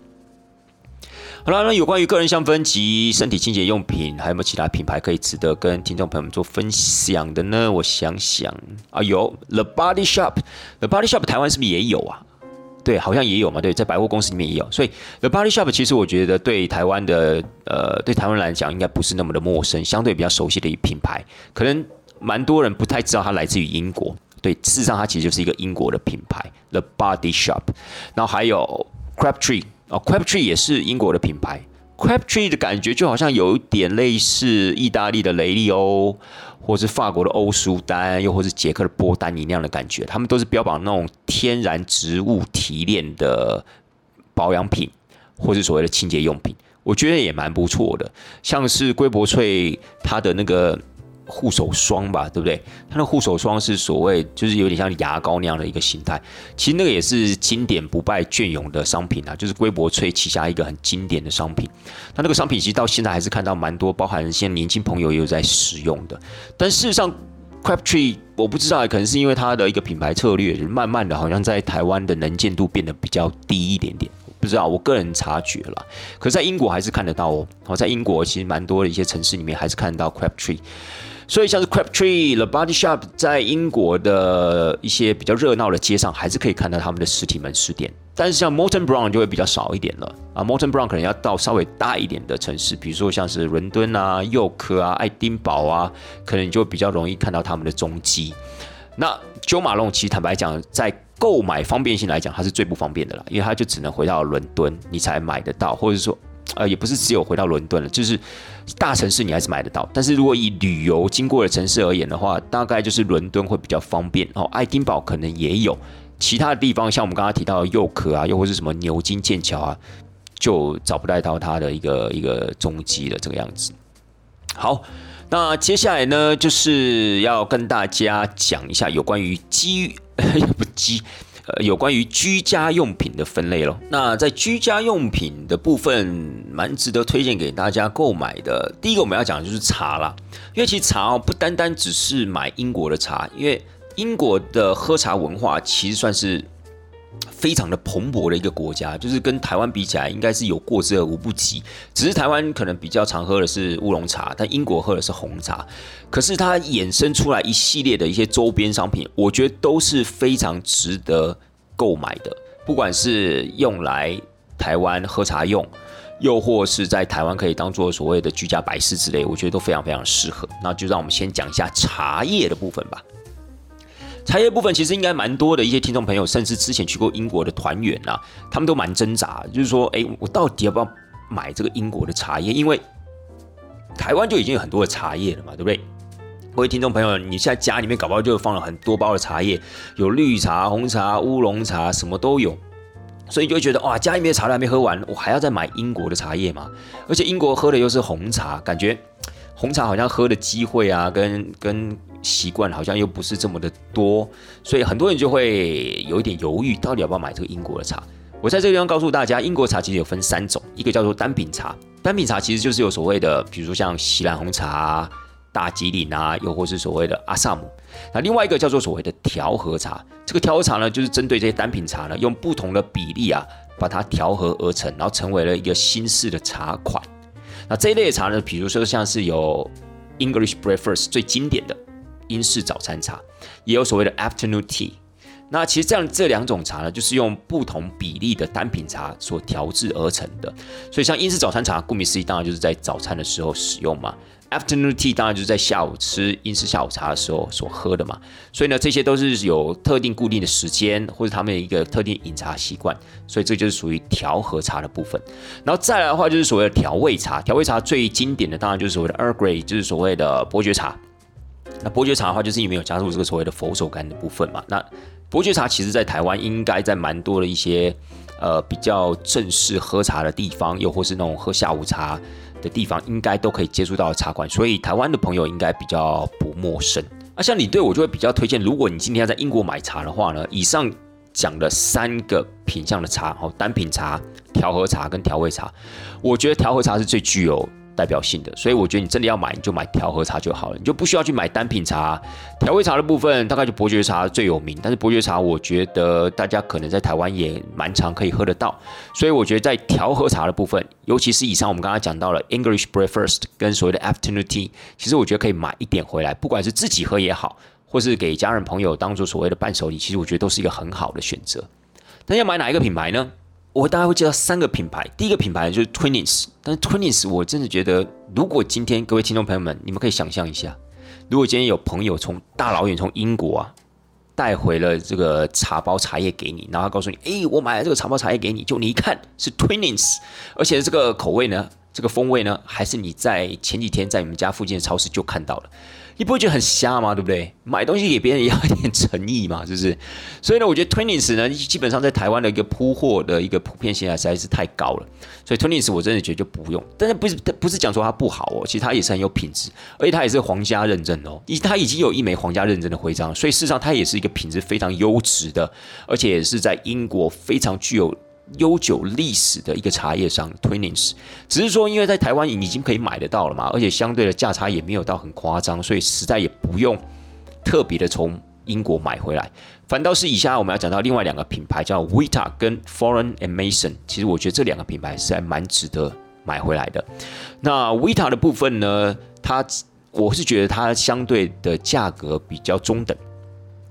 好了，那有关于个人香氛及身体清洁用品，还有没有其他品牌可以值得跟听众朋友们做分享的呢？我想想啊，有 The Body Shop，The Body Shop 台湾是不是也有啊？对，好像也有嘛。对，在百货公司里面也有。所以 The Body Shop 其实我觉得对台湾的呃，对台湾人来讲应该不是那么的陌生，相对比较熟悉的一品牌。可能蛮多人不太知道它来自于英国。对，事实上它其实就是一个英国的品牌 The Body Shop。然后还有 Crabtree 哦，Crabtree 也是英国的品牌。Crabtree 的感觉就好像有一点类似意大利的雷利欧。或是法国的欧舒丹，又或是捷克的波丹尼那样的感觉，他们都是标榜那种天然植物提炼的保养品，或是所谓的清洁用品，我觉得也蛮不错的。像是龟柏翠，它的那个。护手霜吧，对不对？它的护手霜是所谓就是有点像牙膏那样的一个形态，其实那个也是经典不败隽永的商品啊，就是龟柏翠旗下一个很经典的商品。它那个商品其实到现在还是看到蛮多，包含现在年轻朋友也有在使用的。但事实上，Crabtree 我不知道，可能是因为它的一个品牌策略，就是慢慢的好像在台湾的能见度变得比较低一点点。不知道，我个人察觉了。可是在英国还是看得到哦。好，在英国其实蛮多的一些城市里面还是看得到 Crabtree。所以像是 Crabtree、The Body Shop，在英国的一些比较热闹的街上，还是可以看到他们的实体门市店。但是像 Morton Brown 就会比较少一点了啊。Morton Brown 可能要到稍微大一点的城市，比如说像是伦敦啊、幼科啊、爱丁堡啊，可能就比较容易看到他们的踪迹。那 Jo Malone 其实坦白讲，在购买方便性来讲，它是最不方便的啦，因为它就只能回到伦敦你才买得到，或者说。呃，也不是只有回到伦敦了，就是大城市你还是买得到。但是如果以旅游经过的城市而言的话，大概就是伦敦会比较方便哦。爱丁堡可能也有，其他的地方像我们刚刚提到的幼可啊，又或是什么牛津、剑桥啊，就找不到它的一个一个踪迹了。这个样子。好，那接下来呢，就是要跟大家讲一下有关于机 不机。呃，有关于居家用品的分类咯。那在居家用品的部分，蛮值得推荐给大家购买的。第一个我们要讲的就是茶啦，因为其实茶哦，不单单只是买英国的茶，因为英国的喝茶文化其实算是非常的蓬勃的一个国家，就是跟台湾比起来，应该是有过之而无不及。只是台湾可能比较常喝的是乌龙茶，但英国喝的是红茶。可是它衍生出来一系列的一些周边商品，我觉得都是非常值得购买的。不管是用来台湾喝茶用，又或是在台湾可以当做所谓的居家摆饰之类，我觉得都非常非常适合。那就让我们先讲一下茶叶的部分吧。茶叶部分其实应该蛮多的一些听众朋友，甚至之前去过英国的团员啊，他们都蛮挣扎，就是说，哎，我到底要不要买这个英国的茶叶？因为台湾就已经有很多的茶叶了嘛，对不对？各位听众朋友，你现在家里面搞不好就放了很多包的茶叶，有绿茶、红茶、乌龙茶，什么都有，所以就会觉得哇，家里面的茶都还没喝完，我还要再买英国的茶叶吗？而且英国喝的又是红茶，感觉红茶好像喝的机会啊，跟跟。习惯好像又不是这么的多，所以很多人就会有一点犹豫，到底要不要买这个英国的茶。我在这个地方告诉大家，英国茶其实有分三种，一个叫做单品茶，单品茶其实就是有所谓的，比如说像锡兰红茶、大吉岭啊，又或是所谓的阿萨姆。那另外一个叫做所谓的调和茶，这个调和茶呢，就是针对这些单品茶呢，用不同的比例啊，把它调和而成，然后成为了一个新式的茶款。那这一类茶呢，比如说像是有 English Breakfast 最经典的。英式早餐茶也有所谓的 afternoon tea，那其实这样这两种茶呢，就是用不同比例的单品茶所调制而成的。所以像英式早餐茶，顾名思义，当然就是在早餐的时候使用嘛。Afternoon tea 当然就是在下午吃英式下午茶的时候所喝的嘛。所以呢，这些都是有特定固定的时间，或者他们一个特定饮茶习惯。所以这就是属于调和茶的部分。然后再来的话，就是所谓的调味茶。调味茶最经典的当然就是所谓的 Earl Grey，就是所谓的伯爵茶。那伯爵茶的话，就是因为有加入这个所谓的佛手柑的部分嘛。那伯爵茶其实在台湾应该在蛮多的一些呃比较正式喝茶的地方，又或是那种喝下午茶的地方，应该都可以接触到茶馆，所以台湾的朋友应该比较不陌生。那像你对我就会比较推荐，如果你今天要在英国买茶的话呢，以上讲的三个品相的茶，哦，单品茶、调和茶跟调味茶，我觉得调和茶是最具有。代表性的，所以我觉得你真的要买，你就买调和茶就好了，你就不需要去买单品茶。调味茶的部分大概就伯爵茶最有名，但是伯爵茶我觉得大家可能在台湾也蛮常可以喝得到，所以我觉得在调和茶的部分，尤其是以上我们刚刚讲到了 English Breakfast 跟所谓的 Afternoon Tea，其实我觉得可以买一点回来，不管是自己喝也好，或是给家人朋友当做所谓的伴手礼，其实我觉得都是一个很好的选择。那要买哪一个品牌呢？我大概会介绍三个品牌，第一个品牌就是 Twinings，但是 Twinings 我真的觉得，如果今天各位听众朋友们，你们可以想象一下，如果今天有朋友从大老远从英国啊带回了这个茶包茶叶给你，然后他告诉你，哎，我买了这个茶包茶叶给你，就你一看是 Twinings，而且这个口味呢，这个风味呢，还是你在前几天在你们家附近的超市就看到了。你不会觉得很瞎吗？对不对？买东西给别人也要一点诚意嘛，是不是？所以呢，我觉得 Twins 呢，基本上在台湾的一个铺货的一个普遍性啊实在是太高了。所以 Twins 我真的觉得就不用。但是不是不是讲说它不好哦，其实它也是很有品质，而且它也是皇家认证哦，它已经有一枚皇家认证的徽章，所以事实上它也是一个品质非常优质的，而且是在英国非常具有。悠久历史的一个茶叶商 Twinings，只是说因为在台湾已经可以买得到了嘛，而且相对的价差也没有到很夸张，所以实在也不用特别的从英国买回来。反倒是以下我们要讲到另外两个品牌，叫 Vita 跟 Foreign and Mason。其实我觉得这两个品牌是还蛮值得买回来的。那 Vita 的部分呢，它我是觉得它相对的价格比较中等。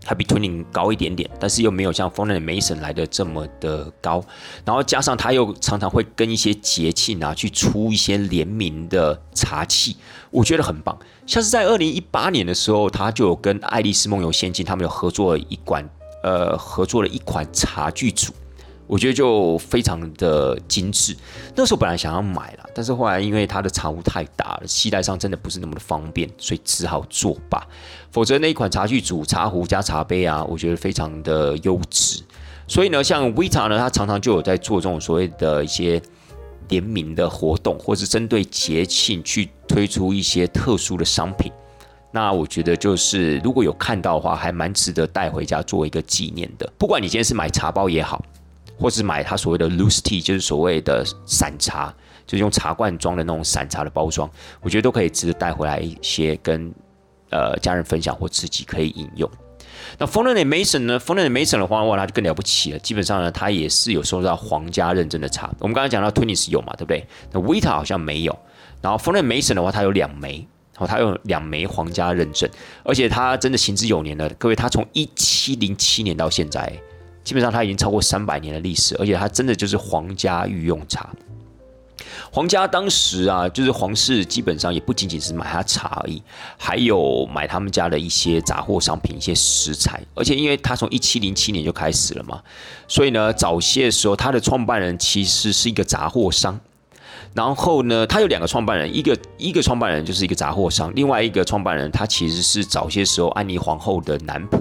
它比 Twinning 高一点点，但是又没有像 Foner Mason 来的这么的高。然后加上它又常常会跟一些节庆啊去出一些联名的茶器，我觉得很棒。像是在二零一八年的时候，他就有跟爱丽丝梦游仙境他们有合作了一款，呃，合作了一款茶具组。我觉得就非常的精致。那时候本来想要买了，但是后来因为它的茶壶太大了，携带上真的不是那么的方便，所以只好作罢。否则那一款茶具组、茶壶加茶杯啊，我觉得非常的优质。所以呢，像 Vita 呢，它常常就有在做这种所谓的一些联名的活动，或是针对节庆去推出一些特殊的商品。那我觉得就是如果有看到的话，还蛮值得带回家做一个纪念的。不管你今天是买茶包也好。或是买它所谓的 loose tea，就是所谓的散茶，就是用茶罐装的那种散茶的包装，我觉得都可以值得带回来一些跟呃家人分享或自己可以饮用。那 f o r e n Mason 呢 f o r e n Mason 的话，哇，它就更了不起了。基本上呢，它也是有收到皇家认证的茶。我们刚才讲到 Twinings 有嘛，对不对？那 Vita 好像没有。然后 f o r e n Mason 的话，它有两枚，然后，它有两枚皇家认证，而且它真的行之有年了。各位，它从一七零七年到现在，基本上它已经超过三百年的历史，而且它真的就是皇家御用茶。皇家当时啊，就是皇室基本上也不仅仅是买他茶而已，还有买他们家的一些杂货商品、一些食材。而且因为他从一七零七年就开始了嘛，所以呢，早些时候他的创办人其实是一个杂货商。然后呢，他有两个创办人，一个一个创办人就是一个杂货商，另外一个创办人他其实是早些时候安妮皇后的男仆。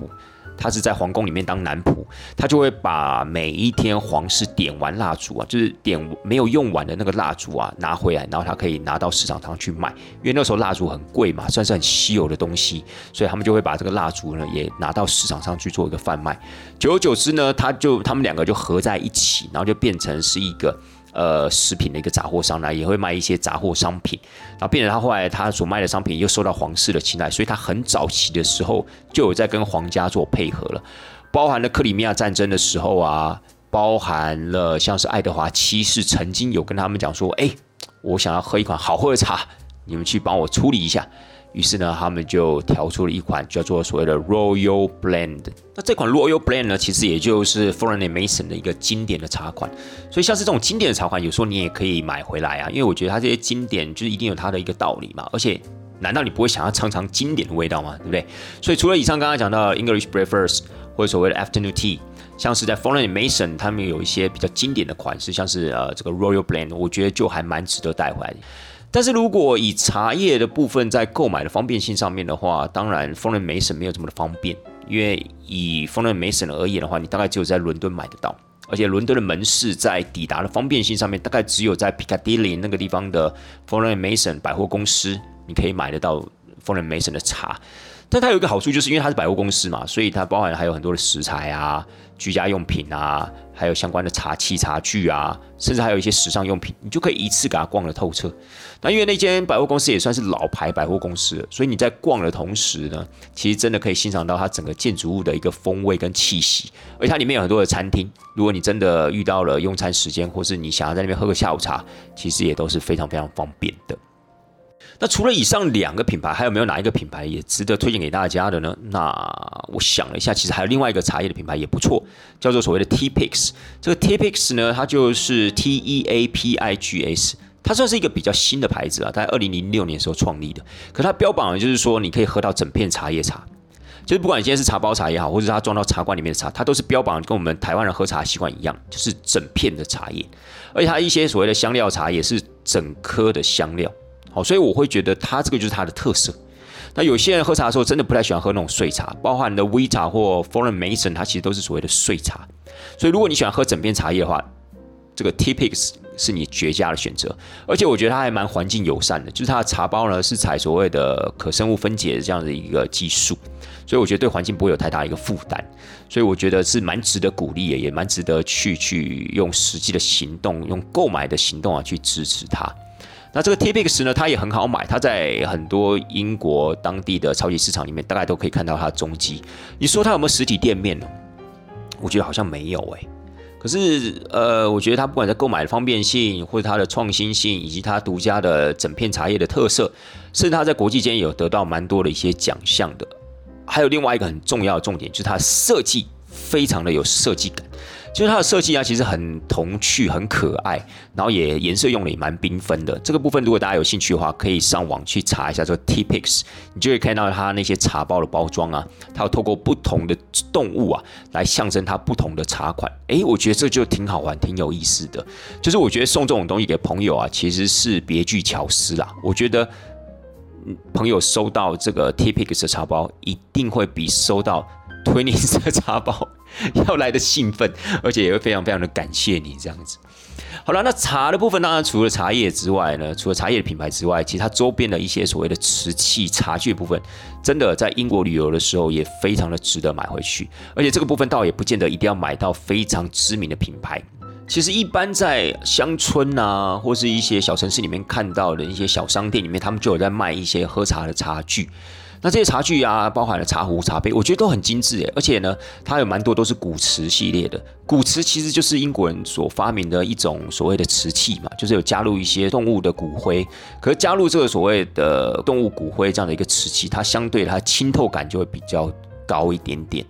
他是在皇宫里面当男仆，他就会把每一天皇室点完蜡烛啊，就是点没有用完的那个蜡烛啊拿回来，然后他可以拿到市场上去卖，因为那时候蜡烛很贵嘛，算是很稀有的东西，所以他们就会把这个蜡烛呢也拿到市场上去做一个贩卖。久而久之呢，他就他们两个就合在一起，然后就变成是一个。呃，食品的一个杂货商呢，也会卖一些杂货商品，然后变成他后来他所卖的商品又受到皇室的青睐，所以他很早期的时候就有在跟皇家做配合了，包含了克里米亚战争的时候啊，包含了像是爱德华七世曾经有跟他们讲说，哎，我想要喝一款好喝的茶，你们去帮我处理一下。于是呢，他们就调出了一款叫做所谓的 Royal Blend。那这款 Royal Blend 呢，其实也就是 f o r e i g n Mason 的一个经典的茶款。所以像是这种经典的茶款，有时候你也可以买回来啊，因为我觉得它这些经典就是一定有它的一个道理嘛。而且，难道你不会想要尝尝经典的味道吗？对不对？所以除了以上刚刚讲到 English Breakfast 或者所谓的 Afternoon Tea，像是在 f o r e i g n Mason 他们有一些比较经典的款式，像是呃这个 Royal Blend，我觉得就还蛮值得带回来。但是如果以茶叶的部分在购买的方便性上面的话，当然 f o r e i g n Mason 没有这么的方便，因为以 f o r e i g n Mason 而言的话，你大概只有在伦敦买得到，而且伦敦的门市在抵达的方便性上面，大概只有在 Piccadilly 那个地方的 f o r e i g n Mason 百货公司，你可以买得到 f o r e i g n Mason 的茶。但它有一个好处，就是因为它是百货公司嘛，所以它包含还有很多的食材啊、居家用品啊，还有相关的茶器、茶具啊，甚至还有一些时尚用品，你就可以一次给它逛了透彻。那因为那间百货公司也算是老牌百货公司了，所以你在逛的同时呢，其实真的可以欣赏到它整个建筑物的一个风味跟气息。而它里面有很多的餐厅，如果你真的遇到了用餐时间，或是你想要在那边喝个下午茶，其实也都是非常非常方便的。那除了以上两个品牌，还有没有哪一个品牌也值得推荐给大家的呢？那我想了一下，其实还有另外一个茶叶的品牌也不错，叫做所谓的 T Pix。这个 T Pix 呢，它就是 T E A P I G S，它算是一个比较新的牌子啊，在二零零六年时候创立的。可它标榜的就是说，你可以喝到整片茶叶茶，就是不管你今天是茶包茶也好，或者它装到茶罐里面的茶，它都是标榜跟我们台湾人喝茶习惯一样，就是整片的茶叶，而且它一些所谓的香料茶也是整颗的香料。好，所以我会觉得它这个就是它的特色。那有些人喝茶的时候，真的不太喜欢喝那种碎茶，包含的 V 茶或 Foreign Mason，它其实都是所谓的碎茶。所以如果你喜欢喝整片茶叶的话，这个 T Pix 是你绝佳的选择。而且我觉得它还蛮环境友善的，就是它的茶包呢是采所谓的可生物分解的这样的一个技术，所以我觉得对环境不会有太大一个负担。所以我觉得是蛮值得鼓励，也蛮值得去去用实际的行动，用购买的行动啊去支持它。那这个 T Pix 呢，它也很好买，它在很多英国当地的超级市场里面，大概都可以看到它的踪迹。你说它有没有实体店面呢？我觉得好像没有诶。可是，呃，我觉得它不管在购买的方便性，或者它的创新性，以及它独家的整片茶叶的特色，甚至它在国际间有得到蛮多的一些奖项的。还有另外一个很重要的重点，就是它设计非常的有设计感。就是它的设计啊，其实很童趣、很可爱，然后也颜色用的也蛮缤纷的。这个部分如果大家有兴趣的话，可以上网去查一下这个 T Pix，你就会看到它那些茶包的包装啊，它透过不同的动物啊来象征它不同的茶款。诶，我觉得这就挺好玩、挺有意思的。就是我觉得送这种东西给朋友啊，其实是别具巧思啦。我觉得朋友收到这个 T Pix 的茶包，一定会比收到 Twinings 的茶包。要来的兴奋，而且也会非常非常的感谢你这样子。好了，那茶的部分当然除了茶叶之外呢，除了茶叶的品牌之外，其他周边的一些所谓的瓷器茶具部分，真的在英国旅游的时候也非常的值得买回去。而且这个部分倒也不见得一定要买到非常知名的品牌。其实一般在乡村啊，或是一些小城市里面看到的一些小商店里面，他们就有在卖一些喝茶的茶具。那这些茶具啊，包含了茶壶、茶杯，我觉得都很精致诶，而且呢，它有蛮多都是古瓷系列的。古瓷其实就是英国人所发明的一种所谓的瓷器嘛，就是有加入一些动物的骨灰。可是加入这个所谓的动物骨灰这样的一个瓷器，它相对它清透感就会比较高一点点。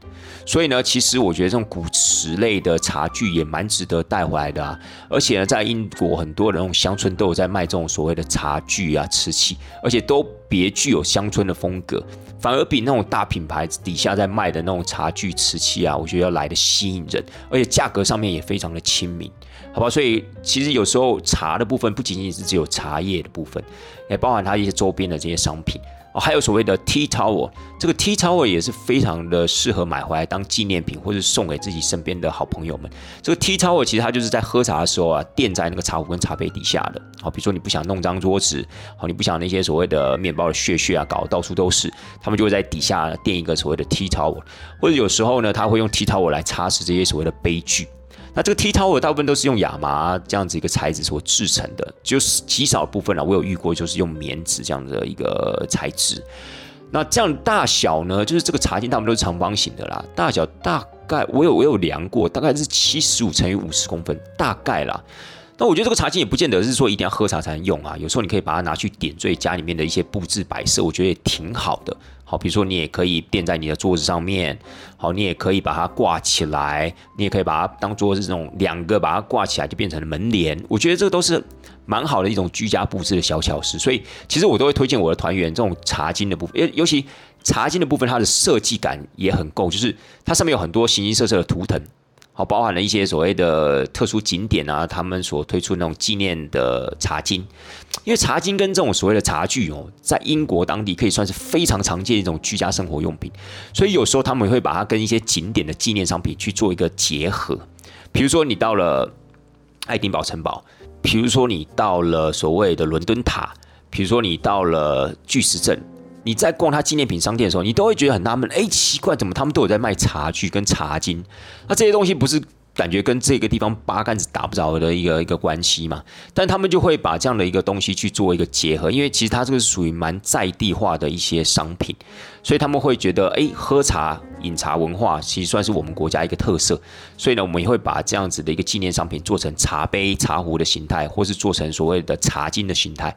所以呢，其实我觉得这种古瓷类的茶具也蛮值得带回来的啊。而且呢，在英国很多的那种乡村都有在卖这种所谓的茶具啊、瓷器，而且都别具有乡村的风格，反而比那种大品牌底下在卖的那种茶具、瓷器啊，我觉得要来的吸引人，而且价格上面也非常的亲民，好吧？所以其实有时候茶的部分不仅仅是只有茶叶的部分，也包含它一些周边的这些商品。哦，还有所谓的 Tea Tower，这个 Tea Tower 也是非常的适合买回来当纪念品，或者送给自己身边的好朋友们。这个 Tea Tower 其实它就是在喝茶的时候啊，垫在那个茶壶跟茶杯底下的。好，比如说你不想弄脏桌子，好，你不想那些所谓的面包的屑屑啊，搞得到处都是，他们就会在底下垫一个所谓的 Tea Tower，或者有时候呢，他会用 Tea Tower 来擦拭这些所谓的杯具。那这个 T tower 大部分都是用亚麻这样子一个材质所制成的，就是极少部分啊，我有遇过就是用棉质这样的一个材质。那这样大小呢，就是这个茶巾大部分都是长方形的啦，大小大概我有我有量过，大概是七十五乘以五十公分，大概啦。那我觉得这个茶巾也不见得是说一定要喝茶才能用啊，有时候你可以把它拿去点缀家里面的一些布置摆设，我觉得也挺好的。好，比如说你也可以垫在你的桌子上面，好，你也可以把它挂起来，你也可以把它当做这种两个把它挂起来就变成门帘，我觉得这个都是蛮好的一种居家布置的小巧思。所以其实我都会推荐我的团员这种茶巾的部分，尤尤其茶巾的部分，它的设计感也很够，就是它上面有很多形形色色的图腾。好，包含了一些所谓的特殊景点啊，他们所推出那种纪念的茶巾，因为茶巾跟这种所谓的茶具哦，在英国当地可以算是非常常见一种居家生活用品，所以有时候他们会把它跟一些景点的纪念商品去做一个结合，比如说你到了爱丁堡城堡，比如说你到了所谓的伦敦塔，比如说你到了巨石阵。你在逛他纪念品商店的时候，你都会觉得很纳闷，哎，奇怪，怎么他们都有在卖茶具跟茶巾？那这些东西不是感觉跟这个地方八竿子打不着的一个一个关系嘛？但他们就会把这样的一个东西去做一个结合，因为其实它这个是属于蛮在地化的一些商品，所以他们会觉得，哎，喝茶饮茶文化其实算是我们国家一个特色，所以呢，我们也会把这样子的一个纪念商品做成茶杯、茶壶的形态，或是做成所谓的茶巾的形态。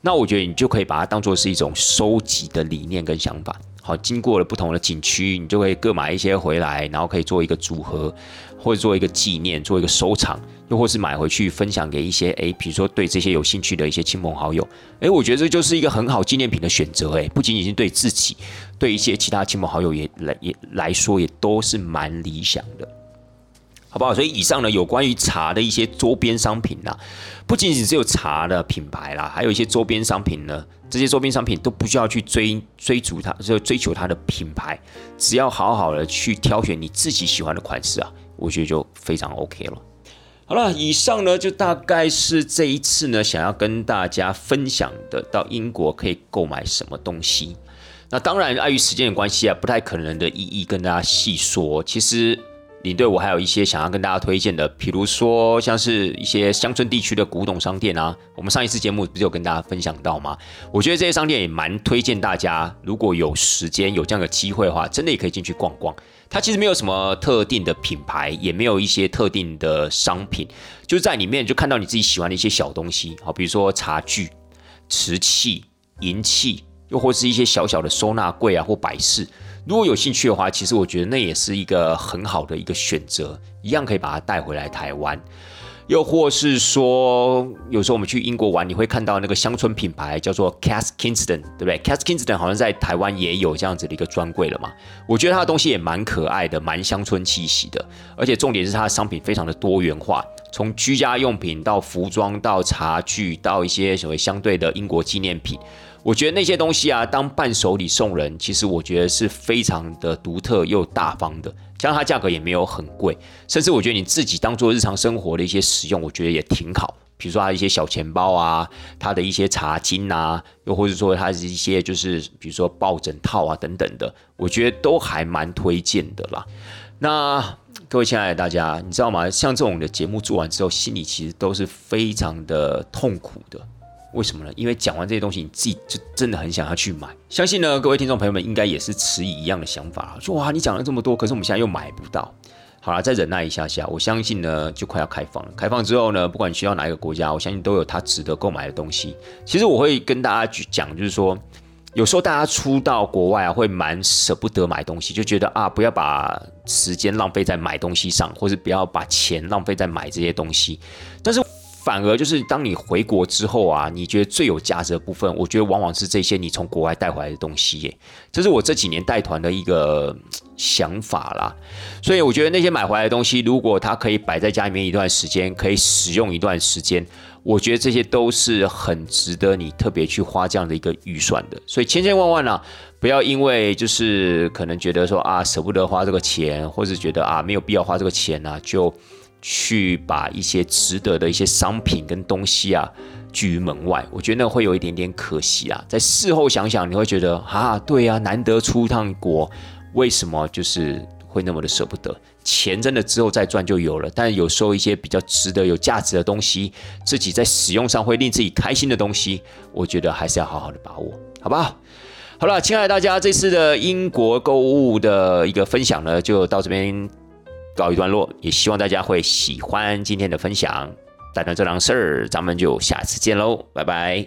那我觉得你就可以把它当做是一种收集的理念跟想法。好，经过了不同的景区，你就会各买一些回来，然后可以做一个组合，或者做一个纪念，做一个收藏，又或是买回去分享给一些诶，比如说对这些有兴趣的一些亲朋好友。诶，我觉得这就是一个很好纪念品的选择。诶，不仅仅是对自己，对一些其他亲朋好友也来也来说，也都是蛮理想的。好不好？所以以上呢，有关于茶的一些周边商品啦，不仅仅只有茶的品牌啦，还有一些周边商品呢。这些周边商品都不需要去追追逐它，就追求它的品牌，只要好好的去挑选你自己喜欢的款式啊，我觉得就非常 OK 了。好了，以上呢就大概是这一次呢想要跟大家分享的，到英国可以购买什么东西。那当然，碍于时间的关系啊，不太可能的一一跟大家细说。其实。领队，我还有一些想要跟大家推荐的，比如说像是一些乡村地区的古董商店啊。我们上一次节目不是有跟大家分享到吗？我觉得这些商店也蛮推荐大家，如果有时间有这样的机会的话，真的也可以进去逛逛。它其实没有什么特定的品牌，也没有一些特定的商品，就在里面就看到你自己喜欢的一些小东西，好，比如说茶具、瓷器、银器，又或是一些小小的收纳柜啊或摆饰。如果有兴趣的话，其实我觉得那也是一个很好的一个选择，一样可以把它带回来台湾。又或是说，有时候我们去英国玩，你会看到那个乡村品牌叫做 Cass Kingston，对不对？Cass Kingston 好像在台湾也有这样子的一个专柜了嘛。我觉得它的东西也蛮可爱的，蛮乡村气息的，而且重点是它的商品非常的多元化，从居家用品到服装到茶具到一些所谓相对的英国纪念品。我觉得那些东西啊，当伴手礼送人，其实我觉得是非常的独特又大方的，加上它价格也没有很贵，甚至我觉得你自己当做日常生活的一些使用，我觉得也挺好。比如说它一些小钱包啊，它的一些茶巾啊，又或者说它是一些就是比如说抱枕套啊等等的，我觉得都还蛮推荐的啦。那各位亲爱的大家，你知道吗？像这种的节目做完之后，心里其实都是非常的痛苦的。为什么呢？因为讲完这些东西，你自己就真的很想要去买。相信呢，各位听众朋友们应该也是持一样的想法，说哇，你讲了这么多，可是我们现在又买不到。好了，再忍耐一下下，我相信呢，就快要开放了。开放之后呢，不管你去到哪一个国家，我相信都有它值得购买的东西。其实我会跟大家去讲，就是说，有时候大家出到国外啊，会蛮舍不得买东西，就觉得啊，不要把时间浪费在买东西上，或是不要把钱浪费在买这些东西。但是。反而就是当你回国之后啊，你觉得最有价值的部分，我觉得往往是这些你从国外带回来的东西耶。这是我这几年带团的一个想法啦。所以我觉得那些买回来的东西，如果它可以摆在家里面一段时间，可以使用一段时间，我觉得这些都是很值得你特别去花这样的一个预算的。所以千千万万呢，不要因为就是可能觉得说啊舍不得花这个钱，或者觉得啊没有必要花这个钱呢，就。去把一些值得的一些商品跟东西啊拒于门外，我觉得那会有一点点可惜啊。在事后想想，你会觉得啊，对呀，难得出趟国，为什么就是会那么的舍不得？钱真的之后再赚就有了，但有时候一些比较值得、有价值的东西，自己在使用上会令自己开心的东西，我觉得还是要好好的把握，好不好？好了，亲爱的大家，这次的英国购物的一个分享呢，就到这边。告一段落也希望大家会喜欢今天的分享。但是这档事儿咱们就下次见喽拜拜。